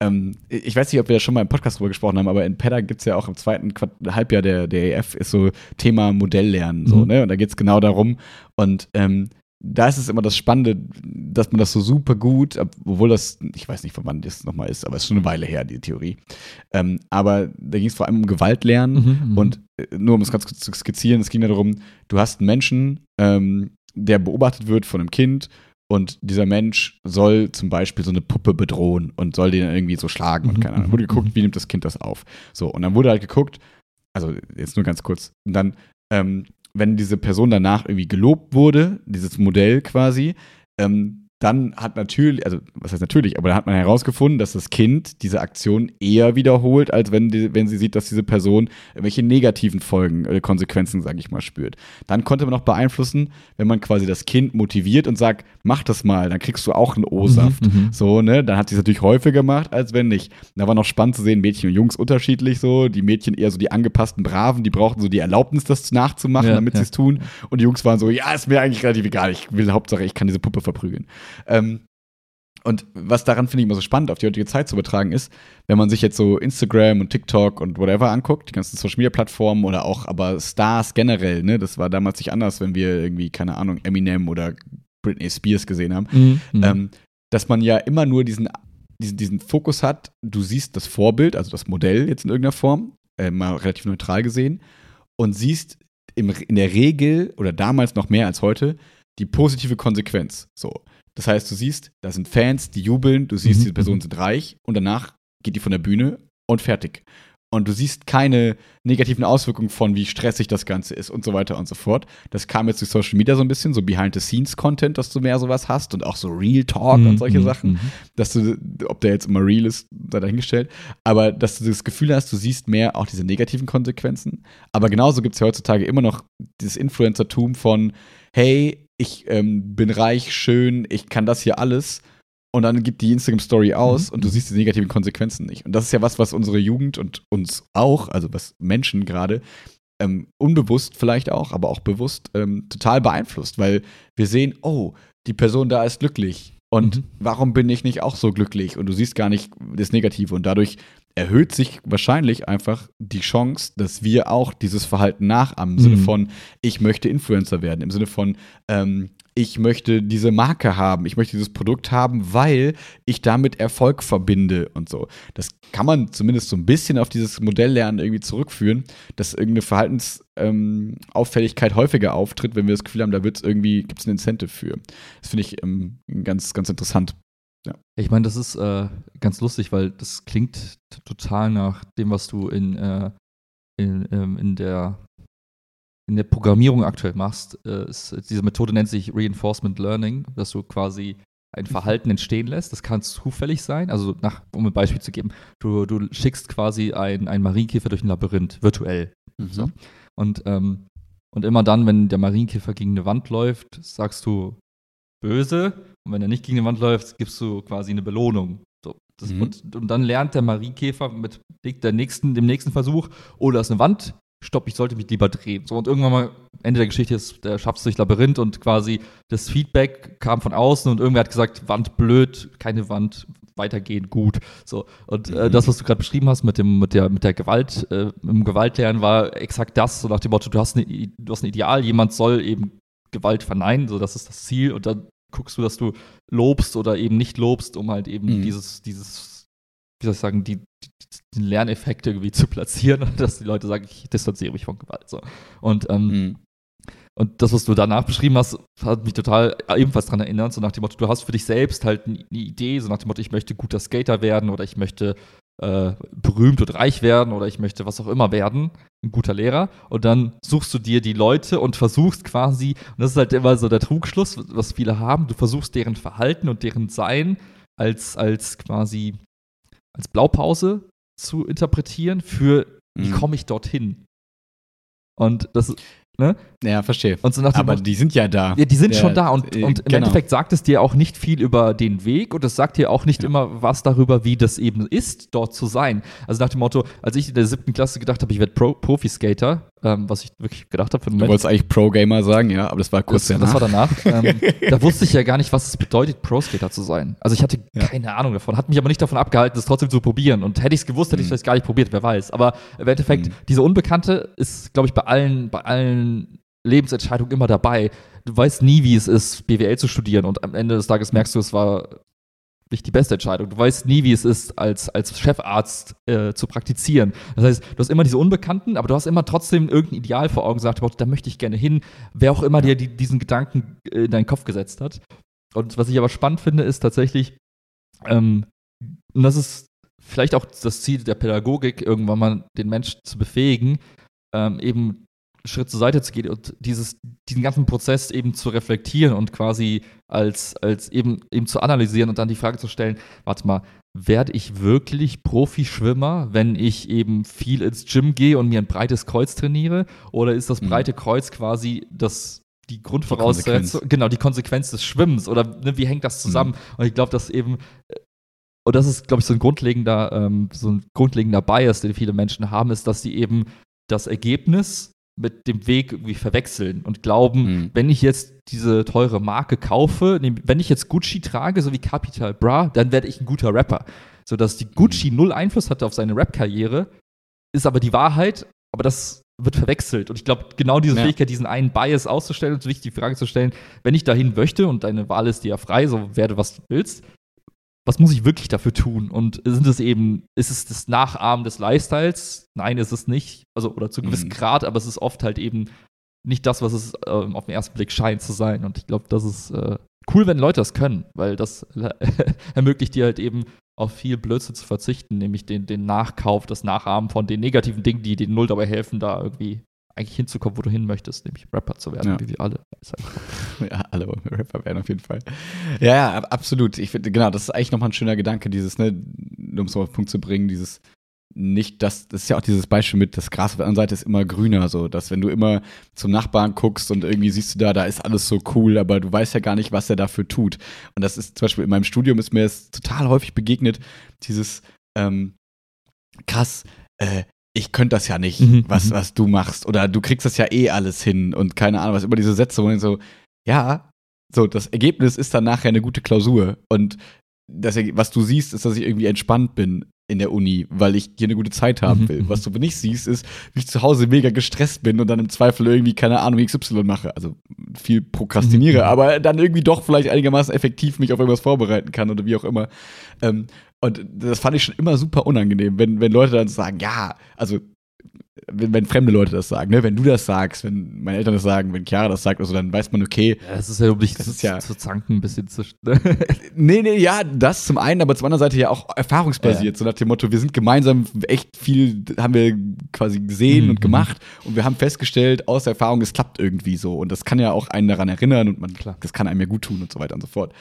ähm, ich weiß nicht, ob wir da schon mal im Podcast drüber gesprochen haben, aber in PEDA gibt es ja auch im zweiten Quart Halbjahr der, der EF ist so Thema Modelllernen, so, Mhm. ne? Und da geht es genau darum. Und ähm, da ist es immer das Spannende, dass man das so super gut, ob- obwohl das, ich weiß nicht, von wann das nochmal ist, aber es ist schon eine Weile her, die Theorie. Ähm, aber da ging es vor allem um Gewaltlernen Mhm, mhm. und äh, nur um es ganz kurz zu skizzieren, es ging darum, du hast einen Menschen, ähm, der beobachtet wird von einem Kind und dieser Mensch soll zum Beispiel so eine Puppe bedrohen und soll den dann irgendwie so schlagen und Mhm, keine Ahnung. Wurde geguckt, mhm. wie nimmt das Kind das auf? So, und dann wurde halt geguckt, also jetzt nur ganz kurz, und dann, ähm, wenn diese Person danach irgendwie gelobt wurde, dieses Modell quasi, ähm, dann hat natürlich, also was heißt natürlich, aber dann hat man herausgefunden, dass das Kind diese Aktion eher wiederholt, als wenn, die, wenn sie sieht, dass diese Person irgendwelche negativen Folgen, äh, Konsequenzen, sage ich mal, spürt. Dann konnte man noch beeinflussen, wenn man quasi das Kind motiviert und sagt, mach das mal, dann kriegst du auch einen O-Saft. Mhm, mhm. So, ne? Dann hat sie es natürlich häufiger gemacht, als wenn nicht. Da war noch spannend zu sehen, Mädchen und Jungs unterschiedlich so. Die Mädchen eher so die angepassten Braven, die brauchten so die Erlaubnis, das nachzumachen, Ja, damit ja. sie es tun. Und die Jungs waren so, ja, ist mir eigentlich relativ egal. Ich will Hauptsache, ich kann diese Puppe verprügeln. Ähm, und was daran finde ich immer so spannend, auf die heutige Zeit zu übertragen ist, wenn man sich jetzt so Instagram und TikTok und whatever anguckt, die ganzen Social Media Plattformen oder auch aber Stars generell, ne, das war damals nicht anders, wenn wir irgendwie, keine Ahnung, Eminem oder Britney Spears gesehen haben, Mhm, mhm. ähm, dass man ja immer nur diesen, diesen, diesen Fokus hat, du siehst das Vorbild, also das Modell jetzt in irgendeiner Form, äh, mal relativ neutral gesehen, und siehst im, in der Regel oder damals noch mehr als heute die positive Konsequenz. So. Das heißt, du siehst, da sind Fans, die jubeln, du siehst, Mhm, diese Personen mhm. sind reich und danach geht die von der Bühne und fertig. Und du siehst keine negativen Auswirkungen von, wie stressig das Ganze ist und so weiter und so fort. Das kam jetzt durch Social Media so ein bisschen, so Behind-the-Scenes-Content, dass du mehr sowas hast und auch so Real Talk und solche Mhm, Sachen mhm. dass du, ob der jetzt immer real ist, sei dahingestellt, aber dass du das Gefühl hast, du siehst mehr auch diese negativen Konsequenzen. Aber genauso gibt es ja heutzutage immer noch dieses Influencertum von, hey, ich ähm, bin reich, schön, ich kann das hier alles. Und dann gibt die Instagram-Story aus Mhm. und du siehst die negativen Konsequenzen nicht. Und das ist ja was, was unsere Jugend und uns auch, also was Menschen gerade, ähm, unbewusst vielleicht auch, aber auch bewusst ähm, total beeinflusst, weil wir sehen, oh, die Person da ist glücklich. Und Mhm. warum bin ich nicht auch so glücklich? Und du siehst gar nicht das Negative. Und dadurch erhöht sich wahrscheinlich einfach die Chance, dass wir auch dieses Verhalten nachahmen. Im Sinne Mhm. von, ich möchte Influencer werden. Im Sinne von, ähm, ich möchte diese Marke haben. Ich möchte dieses Produkt haben, weil ich damit Erfolg verbinde und so. Das kann man zumindest so ein bisschen auf dieses Modelllernen irgendwie zurückführen, dass irgendeine Verhaltensauffälligkeit ähm, häufiger auftritt, wenn wir das Gefühl haben, da wird es irgendwie, gibt es ein Incentive für. Das finde ich ähm, ganz, ganz interessant. Ich meine, das ist äh, ganz lustig, weil das klingt total nach dem, was du in, äh, in, ähm, in, der, in der Programmierung aktuell machst. Äh, ist, diese Methode nennt sich Reinforcement Learning, dass du quasi ein Verhalten entstehen lässt. Das kann zufällig sein. Also, nach, um ein Beispiel zu geben, du, du schickst quasi ein, einen Marienkäfer durch ein Labyrinth, virtuell. So. Und, ähm, und immer dann, wenn der Marienkäfer gegen eine Wand läuft, sagst du böse. Und wenn er nicht gegen eine Wand läuft, gibst du quasi eine Belohnung. So. Das, mhm. und, und, dann lernt der Mariekäfer mit der nächsten, dem nächsten Versuch, oh, da ist eine Wand, stopp, ich sollte mich lieber drehen. So, und irgendwann mal, Ende der Geschichte ist, der schafft es durch Labyrinth und quasi das Feedback kam von außen und irgendwer hat gesagt, Wand blöd, keine Wand, weitergehen, gut. So. Und äh, mhm. das, was du gerade beschrieben hast mit dem, mit der, mit der Gewalt, äh, im Gewaltlernen, war exakt das, so nach dem Motto, du hast, eine, du hast ein Ideal, jemand soll eben Gewalt verneinen, so das ist das Ziel, und dann guckst du, dass du lobst oder eben nicht lobst, um halt eben mhm. dieses, dieses, wie soll ich sagen, die, die, den Lerneffekt irgendwie zu platzieren, dass die Leute sagen, ich distanziere mich von Gewalt. So. Und ähm, mhm. Und das, was du danach beschrieben hast, hat mich total ebenfalls daran erinnert, so nach dem Motto, du hast für dich selbst halt eine Idee, so nach dem Motto, ich möchte guter Skater werden oder ich möchte äh, berühmt und reich werden oder ich möchte was auch immer werden, ein guter Lehrer. Und dann suchst du dir die Leute und versuchst quasi, und das ist halt immer so der Trugschluss, was viele haben, du versuchst deren Verhalten und deren Sein als, als quasi als Blaupause zu interpretieren für, wie mhm. komme ich dorthin? Und das, Ne? Ja, verstehe. So Aber die sind ja da. Ja, die sind ja, schon da. Und, äh, und im genau. Endeffekt sagt es dir auch nicht viel über den Weg und es sagt dir auch nicht ja. immer was darüber, wie das eben ist, dort zu sein. Also nach dem Motto, als ich in der siebten Klasse gedacht habe, ich werde Pro Profi-Skater, ähm, was ich wirklich gedacht habe. Du wolltest eigentlich Pro-Gamer sagen, ja, aber das war kurz das, danach. Das war danach. ähm, da wusste ich ja gar nicht, was es bedeutet, Pro-Skater zu sein. Also ich hatte ja. keine Ahnung davon, hat mich aber nicht davon abgehalten, das trotzdem zu probieren. Und hätte ich es gewusst, hätte ich es mhm. vielleicht gar nicht probiert, wer weiß. Aber im Endeffekt, mhm. diese Unbekannte ist, glaube ich, bei allen, bei allen Lebensentscheidungen immer dabei. Du weißt nie, wie es ist, BWL zu studieren und am Ende des Tages merkst du, es war nicht die beste Entscheidung. Du weißt nie, wie es ist, als, als Chefarzt äh, zu praktizieren. Das heißt, du hast immer diese Unbekannten, aber du hast immer trotzdem irgendein Ideal vor Augen gesagt, da möchte ich gerne hin, wer auch immer dir die, diesen Gedanken in deinen Kopf gesetzt hat. Und was ich aber spannend finde, ist tatsächlich, ähm, und das ist vielleicht auch das Ziel der Pädagogik, irgendwann mal den Menschen zu befähigen, ähm, eben Schritt zur Seite zu gehen und dieses, diesen ganzen Prozess eben zu reflektieren und quasi als, als eben, eben zu analysieren und dann die Frage zu stellen, warte mal, werde ich wirklich Profischwimmer, wenn ich eben viel ins Gym gehe und mir ein breites Kreuz trainiere? Oder ist das mhm. breite Kreuz quasi das, die Grundvoraussetzung, die genau, die Konsequenz des Schwimmens? Oder ne, wie hängt das zusammen? Mhm. Und ich glaube, dass eben und das ist, glaube ich, so ein grundlegender, ähm, so ein grundlegender Bias, den viele Menschen haben, ist, dass sie eben das Ergebnis mit dem Weg irgendwie verwechseln und glauben, mhm. wenn ich jetzt diese teure Marke kaufe, wenn ich jetzt Gucci trage, so wie Capital Bra, dann werde ich ein guter Rapper. So dass die Gucci mhm. null Einfluss hatte auf seine Rap-Karriere, ist aber die Wahrheit, aber das wird verwechselt. Und ich glaube, genau diese ja. Fähigkeit, diesen einen Bias auszustellen und sich die Frage zu stellen, wenn ich dahin möchte und deine Wahl ist dir ja frei, so werde, was du willst, was muss ich wirklich dafür tun? Und sind es eben, ist es das Nachahmen des Lifestyles? Nein, ist es nicht. Also, oder zu einem gewissen mhm. Grad, aber es ist oft halt eben nicht das, was es äh, auf den ersten Blick scheint zu sein. Und ich glaube, das ist äh, cool, wenn Leute das können, weil das ermöglicht dir halt eben auf viel Blödsinn zu verzichten, nämlich den, den Nachkauf, das Nachahmen von den negativen Dingen, die den Null dabei helfen, da irgendwie eigentlich hinzukommen, wo du hin möchtest, nämlich Rapper zu werden, ja. wie wir alle. ja, alle wollen Rapper werden auf jeden Fall. Ja, ja, absolut. Ich finde, genau, das ist eigentlich nochmal ein schöner Gedanke, dieses, ne, um es auf den Punkt zu bringen, dieses nicht, das, das ist ja auch dieses Beispiel mit, das Gras auf der anderen Seite ist immer grüner, so, dass wenn du immer zum Nachbarn guckst und irgendwie siehst du da, da ist alles so cool, aber du weißt ja gar nicht, was er dafür tut. Und das ist zum Beispiel in meinem Studium ist mir das total häufig begegnet, dieses, ähm, krass, äh, ich könnte das ja nicht, mhm, was, mhm. was du machst. Oder du kriegst das ja eh alles hin und keine Ahnung, was immer diese Sätze, wo ich so, ja, so, das Ergebnis ist dann nachher eine gute Klausur. Und das, was du siehst, ist, dass ich irgendwie entspannt bin in der Uni, weil ich hier eine gute Zeit haben mhm, will. Mhm. Was du nicht siehst, ist, wie ich zu Hause mega gestresst bin und dann im Zweifel irgendwie, keine Ahnung, XY mache. Also viel prokrastiniere, mhm. aber dann irgendwie doch vielleicht einigermaßen effektiv mich auf irgendwas vorbereiten kann oder wie auch immer. Ähm, und das fand ich schon immer super unangenehm, wenn, wenn Leute dann sagen, ja, also wenn, wenn, fremde Leute das sagen, ne? wenn du das sagst, wenn meine Eltern das sagen, wenn Chiara das sagt, also dann weiß man, okay. Ja, das ist ja, um dich zu, ja, zu zanken, ein bisschen zu. nee, nee, ja, das zum einen, aber zum anderen Seite ja auch erfahrungsbasiert, ja. so nach dem Motto, wir sind gemeinsam echt viel, haben wir quasi gesehen mhm. und gemacht und wir haben festgestellt, aus der Erfahrung, es klappt irgendwie so und das kann ja auch einen daran erinnern und man, klar, das kann einem ja gut tun und so weiter und so fort.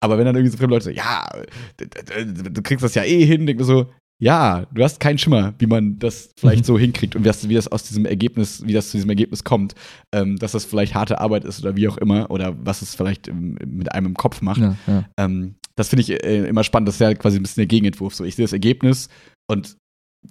Aber wenn dann irgendwie so fremde Leute sagen, ja, du kriegst das ja eh hin, denk mir so, ja, du hast keinen Schimmer, wie man das vielleicht mhm. so hinkriegt und wie das, aus diesem Ergebnis, wie das zu diesem Ergebnis kommt, ähm, dass das vielleicht harte Arbeit ist oder wie auch immer oder was es vielleicht im, mit einem im Kopf macht. Ja, ja. Ähm, das finde ich äh, immer spannend. Das ist ja quasi ein bisschen der Gegenentwurf. So, ich sehe das Ergebnis und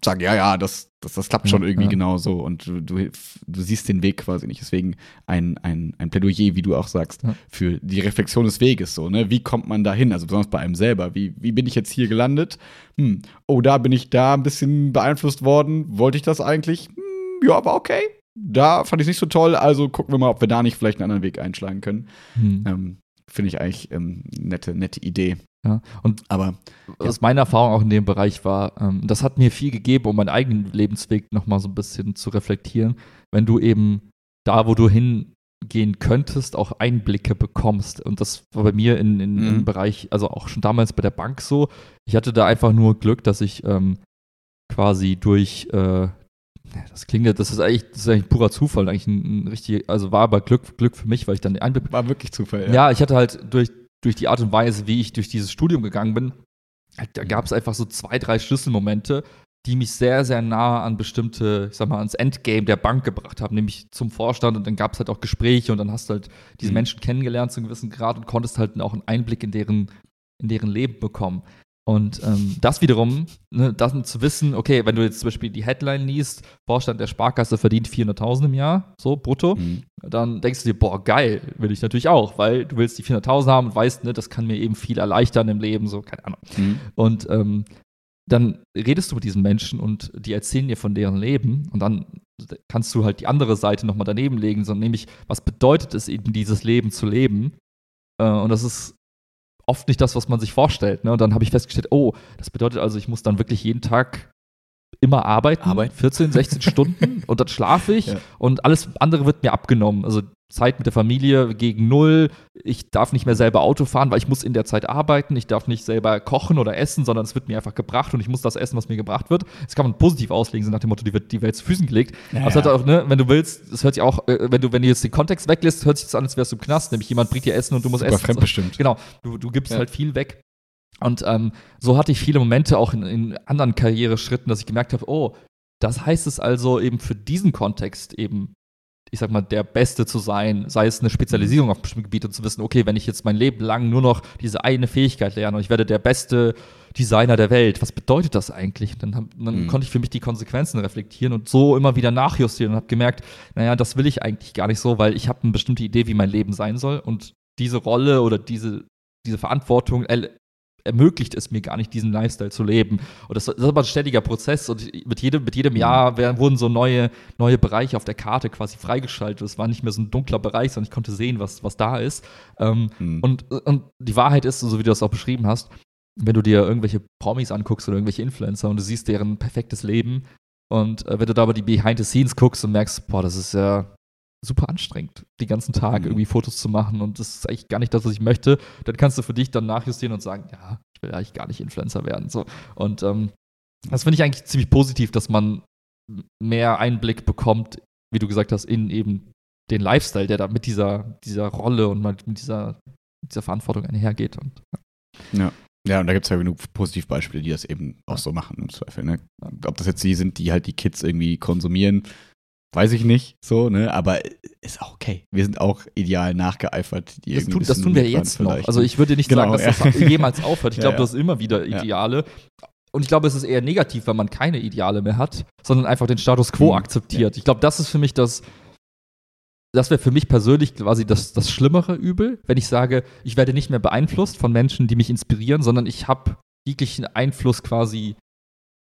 sage, ja, ja, das, das, das klappt schon irgendwie ja. genau so. Und du, du, du, siehst den Weg quasi nicht. Deswegen ein, ein, ein Plädoyer, wie du auch sagst, ja. für die Reflexion des Weges. So, ne? Wie kommt man da hin? Also besonders bei einem selber. Wie, wie bin ich jetzt hier gelandet? Hm. Oh, da bin ich da ein bisschen beeinflusst worden. Wollte ich das eigentlich? Hm, ja, aber okay. Da fand ich es nicht so toll, also gucken wir mal, ob wir da nicht vielleicht einen anderen Weg einschlagen können. Hm. Ähm, Finde ich eigentlich ähm, nette, nette Idee. Ja, und aber was meine Erfahrung auch in dem Bereich war, ähm, das hat mir viel gegeben, um meinen eigenen Lebensweg nochmal so ein bisschen zu reflektieren, wenn du eben da, wo du hingehen könntest, auch Einblicke bekommst. Und das war bei mir in, in, mhm. im Bereich, also auch schon damals bei der Bank so. Ich hatte da einfach nur Glück, dass ich ähm, quasi durch äh, das klingt ja, das ist eigentlich, das ist eigentlich purer Zufall, eigentlich ein, ein richtig, also war aber Glück, Glück für mich, weil ich dann den Einblick. War wirklich Zufall, ja. Ja, ich hatte halt durch durch die Art und Weise, wie ich durch dieses Studium gegangen bin, da gab es einfach so zwei, drei Schlüsselmomente, die mich sehr, sehr nah an bestimmte, ich sag mal, ans Endgame der Bank gebracht haben, nämlich zum Vorstand und dann gab es halt auch Gespräche und dann hast du halt diese mhm. Menschen kennengelernt zu einem gewissen Grad und konntest halt auch einen Einblick in deren, in deren Leben bekommen. Und ähm, das wiederum, ne, das zu wissen, okay, wenn du jetzt zum Beispiel die Headline liest, Vorstand der Sparkasse verdient 400.000 im Jahr, so brutto, mhm. dann denkst du dir, boah, geil, will ich natürlich auch, weil du willst die 400.000 haben und weißt, ne, das kann mir eben viel erleichtern im Leben, so, keine Ahnung. Mhm. Und ähm, dann redest du mit diesen Menschen und die erzählen dir von deren Leben und dann kannst du halt die andere Seite nochmal daneben legen, sondern nämlich, was bedeutet es eben, dieses Leben zu leben? Äh, und das ist oft nicht das, was man sich vorstellt. Ne? Und dann habe ich festgestellt, oh, das bedeutet also, ich muss dann wirklich jeden Tag immer arbeiten, Arbeit. 14, 16 Stunden und dann schlafe ich ja. und alles andere wird mir abgenommen. Also Zeit mit der Familie gegen null. Ich darf nicht mehr selber Auto fahren, weil ich muss in der Zeit arbeiten. Ich darf nicht selber kochen oder essen, sondern es wird mir einfach gebracht und ich muss das essen, was mir gebracht wird. Das kann man positiv auslegen, so nach dem Motto, die wird die Welt zu Füßen gelegt. Ja, Aber es hat auch, ne, wenn du willst, es hört sich auch, äh, wenn du, wenn du jetzt den Kontext weglässt, hört sich das an, als wärst du im Knast, nämlich jemand bringt dir Essen und du musst Super essen. Fremdbestimmt. Genau, du, du gibst ja. halt viel weg. Und ähm, so hatte ich viele Momente auch in, in anderen Karriereschritten, dass ich gemerkt habe, oh, das heißt es also eben für diesen Kontext eben ich sag mal, der Beste zu sein, sei es eine Spezialisierung auf bestimmten Gebiet und zu wissen, okay, wenn ich jetzt mein Leben lang nur noch diese eine Fähigkeit lerne und ich werde der beste Designer der Welt, was bedeutet das eigentlich? Dann, hab, dann mhm. konnte ich für mich die Konsequenzen reflektieren und so immer wieder nachjustieren und habe gemerkt, naja, das will ich eigentlich gar nicht so, weil ich habe eine bestimmte Idee, wie mein Leben sein soll und diese Rolle oder diese, diese Verantwortung ermöglicht es mir gar nicht, diesen Lifestyle zu leben. Und das, das ist aber ein ständiger Prozess und mit jedem, mit jedem Jahr werden, wurden so neue, neue Bereiche auf der Karte quasi freigeschaltet. Es war nicht mehr so ein dunkler Bereich, sondern ich konnte sehen, was, was da ist. Ähm, mhm. und, und die Wahrheit ist, so wie du das auch beschrieben hast, wenn du dir irgendwelche Promis anguckst oder irgendwelche Influencer und du siehst deren perfektes Leben und äh, wenn du da aber die Behind the Scenes guckst und merkst, boah, das ist ja super anstrengend, den ganzen Tag mhm. irgendwie Fotos zu machen und das ist eigentlich gar nicht das, was ich möchte, dann kannst du für dich dann nachjustieren und sagen, ja, ich will eigentlich gar nicht Influencer werden. So. Und ähm, das finde ich eigentlich ziemlich positiv, dass man mehr Einblick bekommt, wie du gesagt hast, in eben den Lifestyle, der da mit dieser, dieser Rolle und mit dieser, dieser Verantwortung einhergeht. Und, ja. ja. Ja, und da gibt es ja genug Positivbeispiele, die das eben auch so machen im Zweifel. Ne? Ob das jetzt die sind, die halt die Kids irgendwie konsumieren, Weiß ich nicht, so, ne? Aber ist auch okay. Wir sind auch ideal nachgeeifert. Die das, tun, das tun wir jetzt noch. Also ich würde nicht genau, sagen, dass ja. das jemals aufhört. Ich glaube, ja, du hast immer wieder Ideale. Und ich glaube, es ist eher negativ, wenn man keine Ideale mehr hat, sondern einfach den Status quo mhm. akzeptiert. Ich glaube, das ist für mich das, das wäre für mich persönlich quasi das, das schlimmere Übel, wenn ich sage, ich werde nicht mehr beeinflusst von Menschen, die mich inspirieren, sondern ich habe jeglichen Einfluss quasi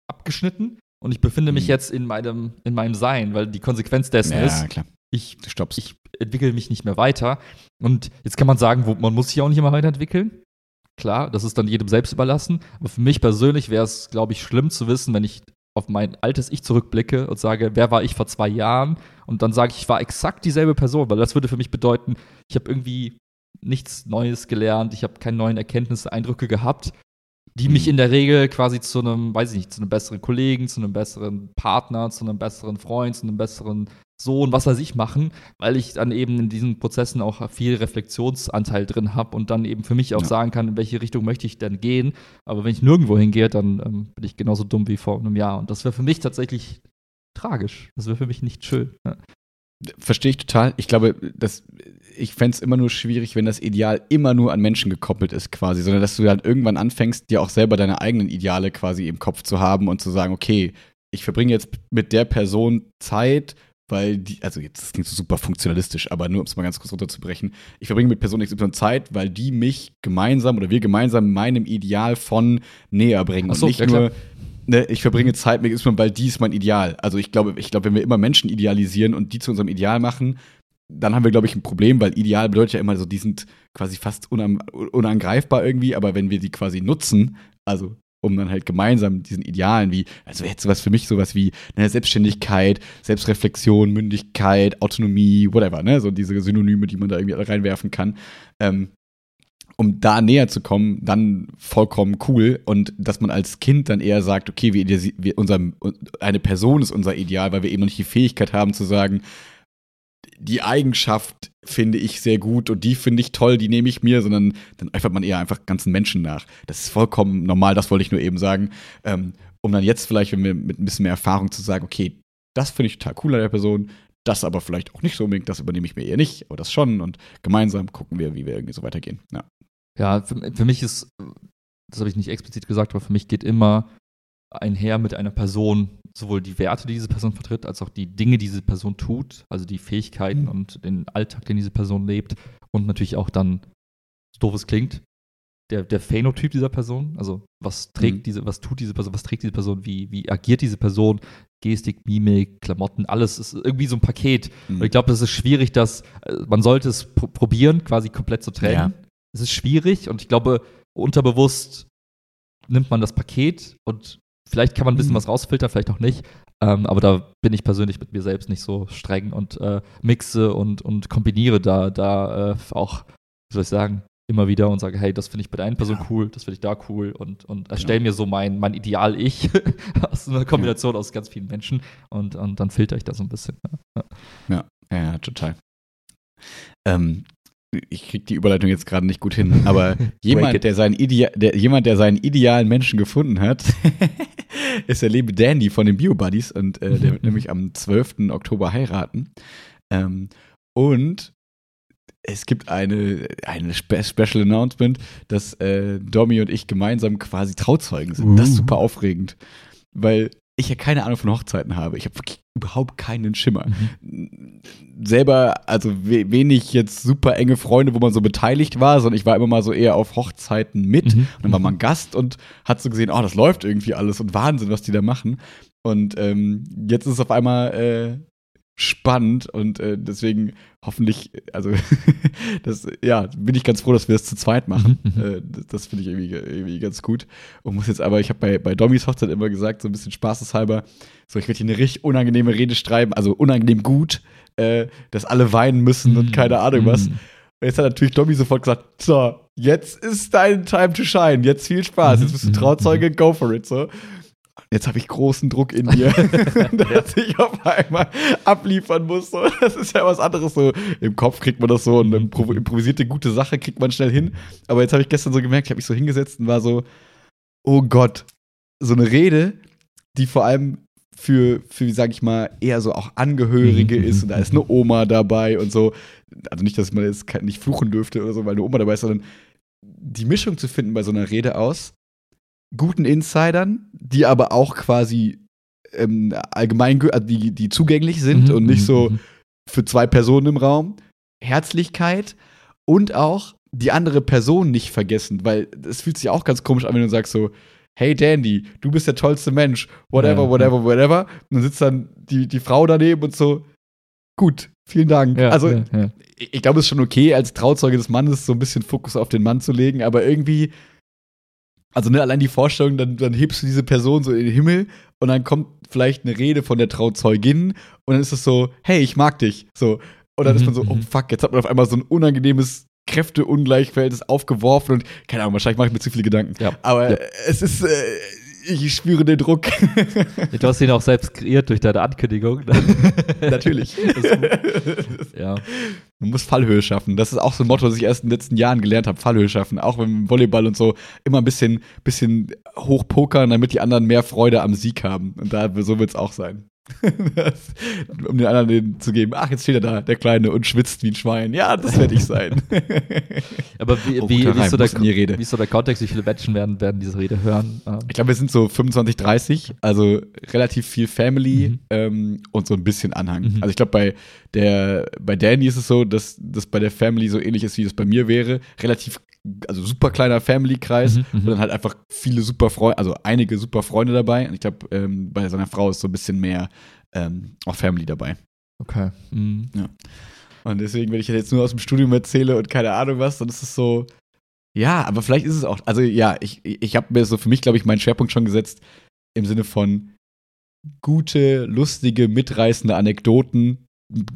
abgeschnitten und ich befinde mich mhm. jetzt in meinem, in meinem Sein, weil die Konsequenz dessen ja, ist, klar. Ich, ich entwickle mich nicht mehr weiter. Und jetzt kann man sagen, wo, man muss sich auch nicht immer weiterentwickeln. Klar, das ist dann jedem selbst überlassen. Aber für mich persönlich wäre es, glaube ich, schlimm zu wissen, wenn ich auf mein altes Ich zurückblicke und sage, wer war ich vor zwei Jahren? Und dann sage ich, ich war exakt dieselbe Person, weil das würde für mich bedeuten, ich habe irgendwie nichts Neues gelernt, ich habe keine neuen Erkenntnisse, Eindrücke gehabt die mich in der Regel quasi zu einem, weiß ich nicht, zu einem besseren Kollegen, zu einem besseren Partner, zu einem besseren Freund, zu einem besseren so und was weiß ich machen, weil ich dann eben in diesen Prozessen auch viel Reflexionsanteil drin habe und dann eben für mich auch ja. sagen kann, in welche Richtung möchte ich denn gehen. Aber wenn ich nirgendwo hingehe, dann ähm, bin ich genauso dumm wie vor einem Jahr. Und das wäre für mich tatsächlich tragisch. Das wäre für mich nicht schön. Ja. Verstehe ich total. Ich glaube, dass ich fände es immer nur schwierig, wenn das Ideal immer nur an Menschen gekoppelt ist, quasi, sondern dass du halt irgendwann anfängst, dir auch selber deine eigenen Ideale quasi im Kopf zu haben und zu sagen, okay, ich verbringe jetzt mit der Person Zeit, weil die, also jetzt das klingt so super funktionalistisch, aber nur um es mal ganz kurz runterzubrechen, ich verbringe mit Person XY Zeit, weil die mich gemeinsam oder wir gemeinsam meinem Ideal von näher bringen. So, und nicht ja, nur, ne, ich verbringe Zeit mit XY, weil die ist mein Ideal. Also ich glaube, ich glaube, wenn wir immer Menschen idealisieren und die zu unserem Ideal machen, dann haben wir, glaube ich, ein Problem, weil Ideal bedeutet ja immer so, die sind quasi fast unangreifbar irgendwie, aber wenn wir die quasi nutzen, also um dann halt gemeinsam diesen Idealen wie, also jetzt sowas für mich sowas wie ne, Selbstständigkeit, Selbstreflexion, Mündigkeit, Autonomie, whatever, ne, so diese Synonyme, die man da irgendwie reinwerfen kann, ähm, um da näher zu kommen, dann vollkommen cool und dass man als Kind dann eher sagt, okay, wir, wir unser, eine Person ist unser Ideal, weil wir eben noch nicht die Fähigkeit haben zu sagen, die Eigenschaft finde ich sehr gut und die finde ich toll, die nehme ich mir, sondern dann eifert man eher einfach ganzen Menschen nach. Das ist vollkommen normal, das wollte ich nur eben sagen. Ähm, um dann jetzt vielleicht, wenn wir mit ein bisschen mehr Erfahrung zu sagen, okay, das finde ich total cool an der Person, das aber vielleicht auch nicht so unbedingt, das übernehme ich mir eher nicht, aber das schon und gemeinsam gucken wir, wie wir irgendwie so weitergehen. Ja, ja für, für mich ist, das habe ich nicht explizit gesagt, aber für mich geht immer einher mit einer Person sowohl die Werte, die diese Person vertritt, als auch die Dinge, die diese Person tut, also die Fähigkeiten mhm. und den Alltag, den diese Person lebt und natürlich auch dann, so doof es klingt, der, der Phänotyp dieser Person, also was trägt mhm. diese, was tut diese Person, was trägt diese Person, wie, wie agiert diese Person, Gestik, Mimik, Klamotten, alles ist irgendwie so ein Paket. Mhm. Und ich glaube, es ist schwierig, dass äh, man sollte es pr probieren, quasi komplett zu trennen. Ja. Es ist schwierig und ich glaube, unterbewusst nimmt man das Paket und Vielleicht kann man ein bisschen mhm. was rausfiltern, vielleicht auch nicht. Ähm, aber da bin ich persönlich mit mir selbst nicht so streng und äh, mixe und, und kombiniere da, da äh, auch, wie soll ich sagen, immer wieder und sage, hey, das finde ich bei der einen Person ja. cool, das finde ich da cool und, und erstelle genau. mir so mein, mein Ideal-Ich aus einer Kombination ja. aus ganz vielen Menschen und, und dann filter ich da so ein bisschen. Ja, ja, ja total. Ähm, ich kriege die Überleitung jetzt gerade nicht gut hin, aber jemand, der seinen, Idea der, jemand, der seinen idealen Menschen gefunden hat, ist der liebe Dandy von den Bio-Buddies und äh, der wird nämlich am 12. Oktober heiraten. Ähm, und es gibt eine, eine Spe Special Announcement, dass äh, Domi und ich gemeinsam quasi Trauzeugen sind. Uh. Das ist uh. super aufregend, weil ich ja keine Ahnung von Hochzeiten habe. Ich habe wirklich überhaupt keinen Schimmer. Mhm. Selber, also we wenig jetzt super enge Freunde, wo man so beteiligt war, sondern ich war immer mal so eher auf Hochzeiten mit. Mhm. Und dann war man Gast und hat so gesehen, oh, das läuft irgendwie alles und Wahnsinn, was die da machen. Und ähm, jetzt ist es auf einmal äh, spannend und äh, deswegen hoffentlich, also das, ja, bin ich ganz froh, dass wir das zu zweit machen. Mhm, mhm. äh, das, das finde ich irgendwie, irgendwie ganz gut. Und muss jetzt aber, ich habe bei, bei Dommys Hochzeit immer gesagt, so ein bisschen spaßeshalber, so ich werde hier eine richtig unangenehme Rede schreiben, also unangenehm gut, äh, dass alle weinen müssen und mhm, keine Ahnung was. Und jetzt hat natürlich Dommy sofort gesagt, so, jetzt ist dein Time to shine, jetzt viel Spaß, jetzt bist du Trauzeuge, go for it, so jetzt habe ich großen Druck in mir, dass ich auf einmal abliefern muss. So. Das ist ja was anderes. So im Kopf kriegt man das so und eine improvisierte gute Sache kriegt man schnell hin. Aber jetzt habe ich gestern so gemerkt, ich habe mich so hingesetzt und war so, oh Gott, so eine Rede, die vor allem für, für sag ich mal, eher so auch Angehörige ist und da ist eine Oma dabei und so. Also nicht, dass man jetzt nicht fluchen dürfte oder so, weil eine Oma dabei ist, sondern die Mischung zu finden bei so einer Rede aus, guten Insidern, die aber auch quasi ähm, allgemein, die, die zugänglich sind mhm, und nicht mhm, so mhm. für zwei Personen im Raum. Herzlichkeit und auch die andere Person nicht vergessen, weil es fühlt sich auch ganz komisch an, wenn du sagst so, hey Dandy, du bist der tollste Mensch, whatever, ja, whatever, ja. whatever. Und dann sitzt dann die, die Frau daneben und so, gut, vielen Dank. Ja, also, ich, ich glaube, es ist schon okay, als Trauzeuge des Mannes so ein bisschen Fokus auf den Mann zu legen, aber irgendwie also ne, allein die Vorstellung, dann, dann hebst du diese Person so in den Himmel und dann kommt vielleicht eine Rede von der Trauzeugin und dann ist es so, hey, ich mag dich. So. Und dann mhm, ist man so, oh mhm. fuck, jetzt hat man auf einmal so ein unangenehmes Kräfteungleichverhältnis aufgeworfen und keine Ahnung, wahrscheinlich mache ich mir zu viele Gedanken. Ja. Aber ja. es ist, äh, ich spüre den Druck. du hast ihn auch selbst kreiert durch deine Ankündigung. Natürlich. ja. Man muss Fallhöhe schaffen. Das ist auch so ein Motto, das ich erst in den letzten Jahren gelernt habe. Fallhöhe schaffen. Auch beim Volleyball und so. Immer ein bisschen, bisschen hochpokern, damit die anderen mehr Freude am Sieg haben. Und da, so wird es auch sein. Das, um den anderen den zu geben, ach, jetzt steht er da, der Kleine, und schwitzt wie ein Schwein. Ja, das werde ich sein. Aber wie, Oh, wie, wie, ist so der, wie ist so der Kontext? Wie viele Menschen werden, werden diese Rede hören? Ich glaube, wir sind so 25, 30, also relativ viel Family Mhm. ähm, und so ein bisschen Anhang. Mhm. Also ich glaube, bei der bei Danny ist es so, dass das bei der Family so ähnlich ist, wie es bei mir wäre. Relativ, also super kleiner Family-Kreis Mhm, mhm. und dann halt einfach viele super Freunde, also einige super Freunde dabei. Und ich glaube, ähm, bei seiner Frau ist so ein bisschen mehr ähm, auch Family dabei. okay. Mhm. Und deswegen, wenn ich das jetzt nur aus dem Studium erzähle und keine Ahnung was, dann ist es so, ja, aber vielleicht ist es auch, also ja, ich, ich habe mir so für mich, glaube ich, meinen Schwerpunkt schon gesetzt im Sinne von gute, lustige, mitreißende Anekdoten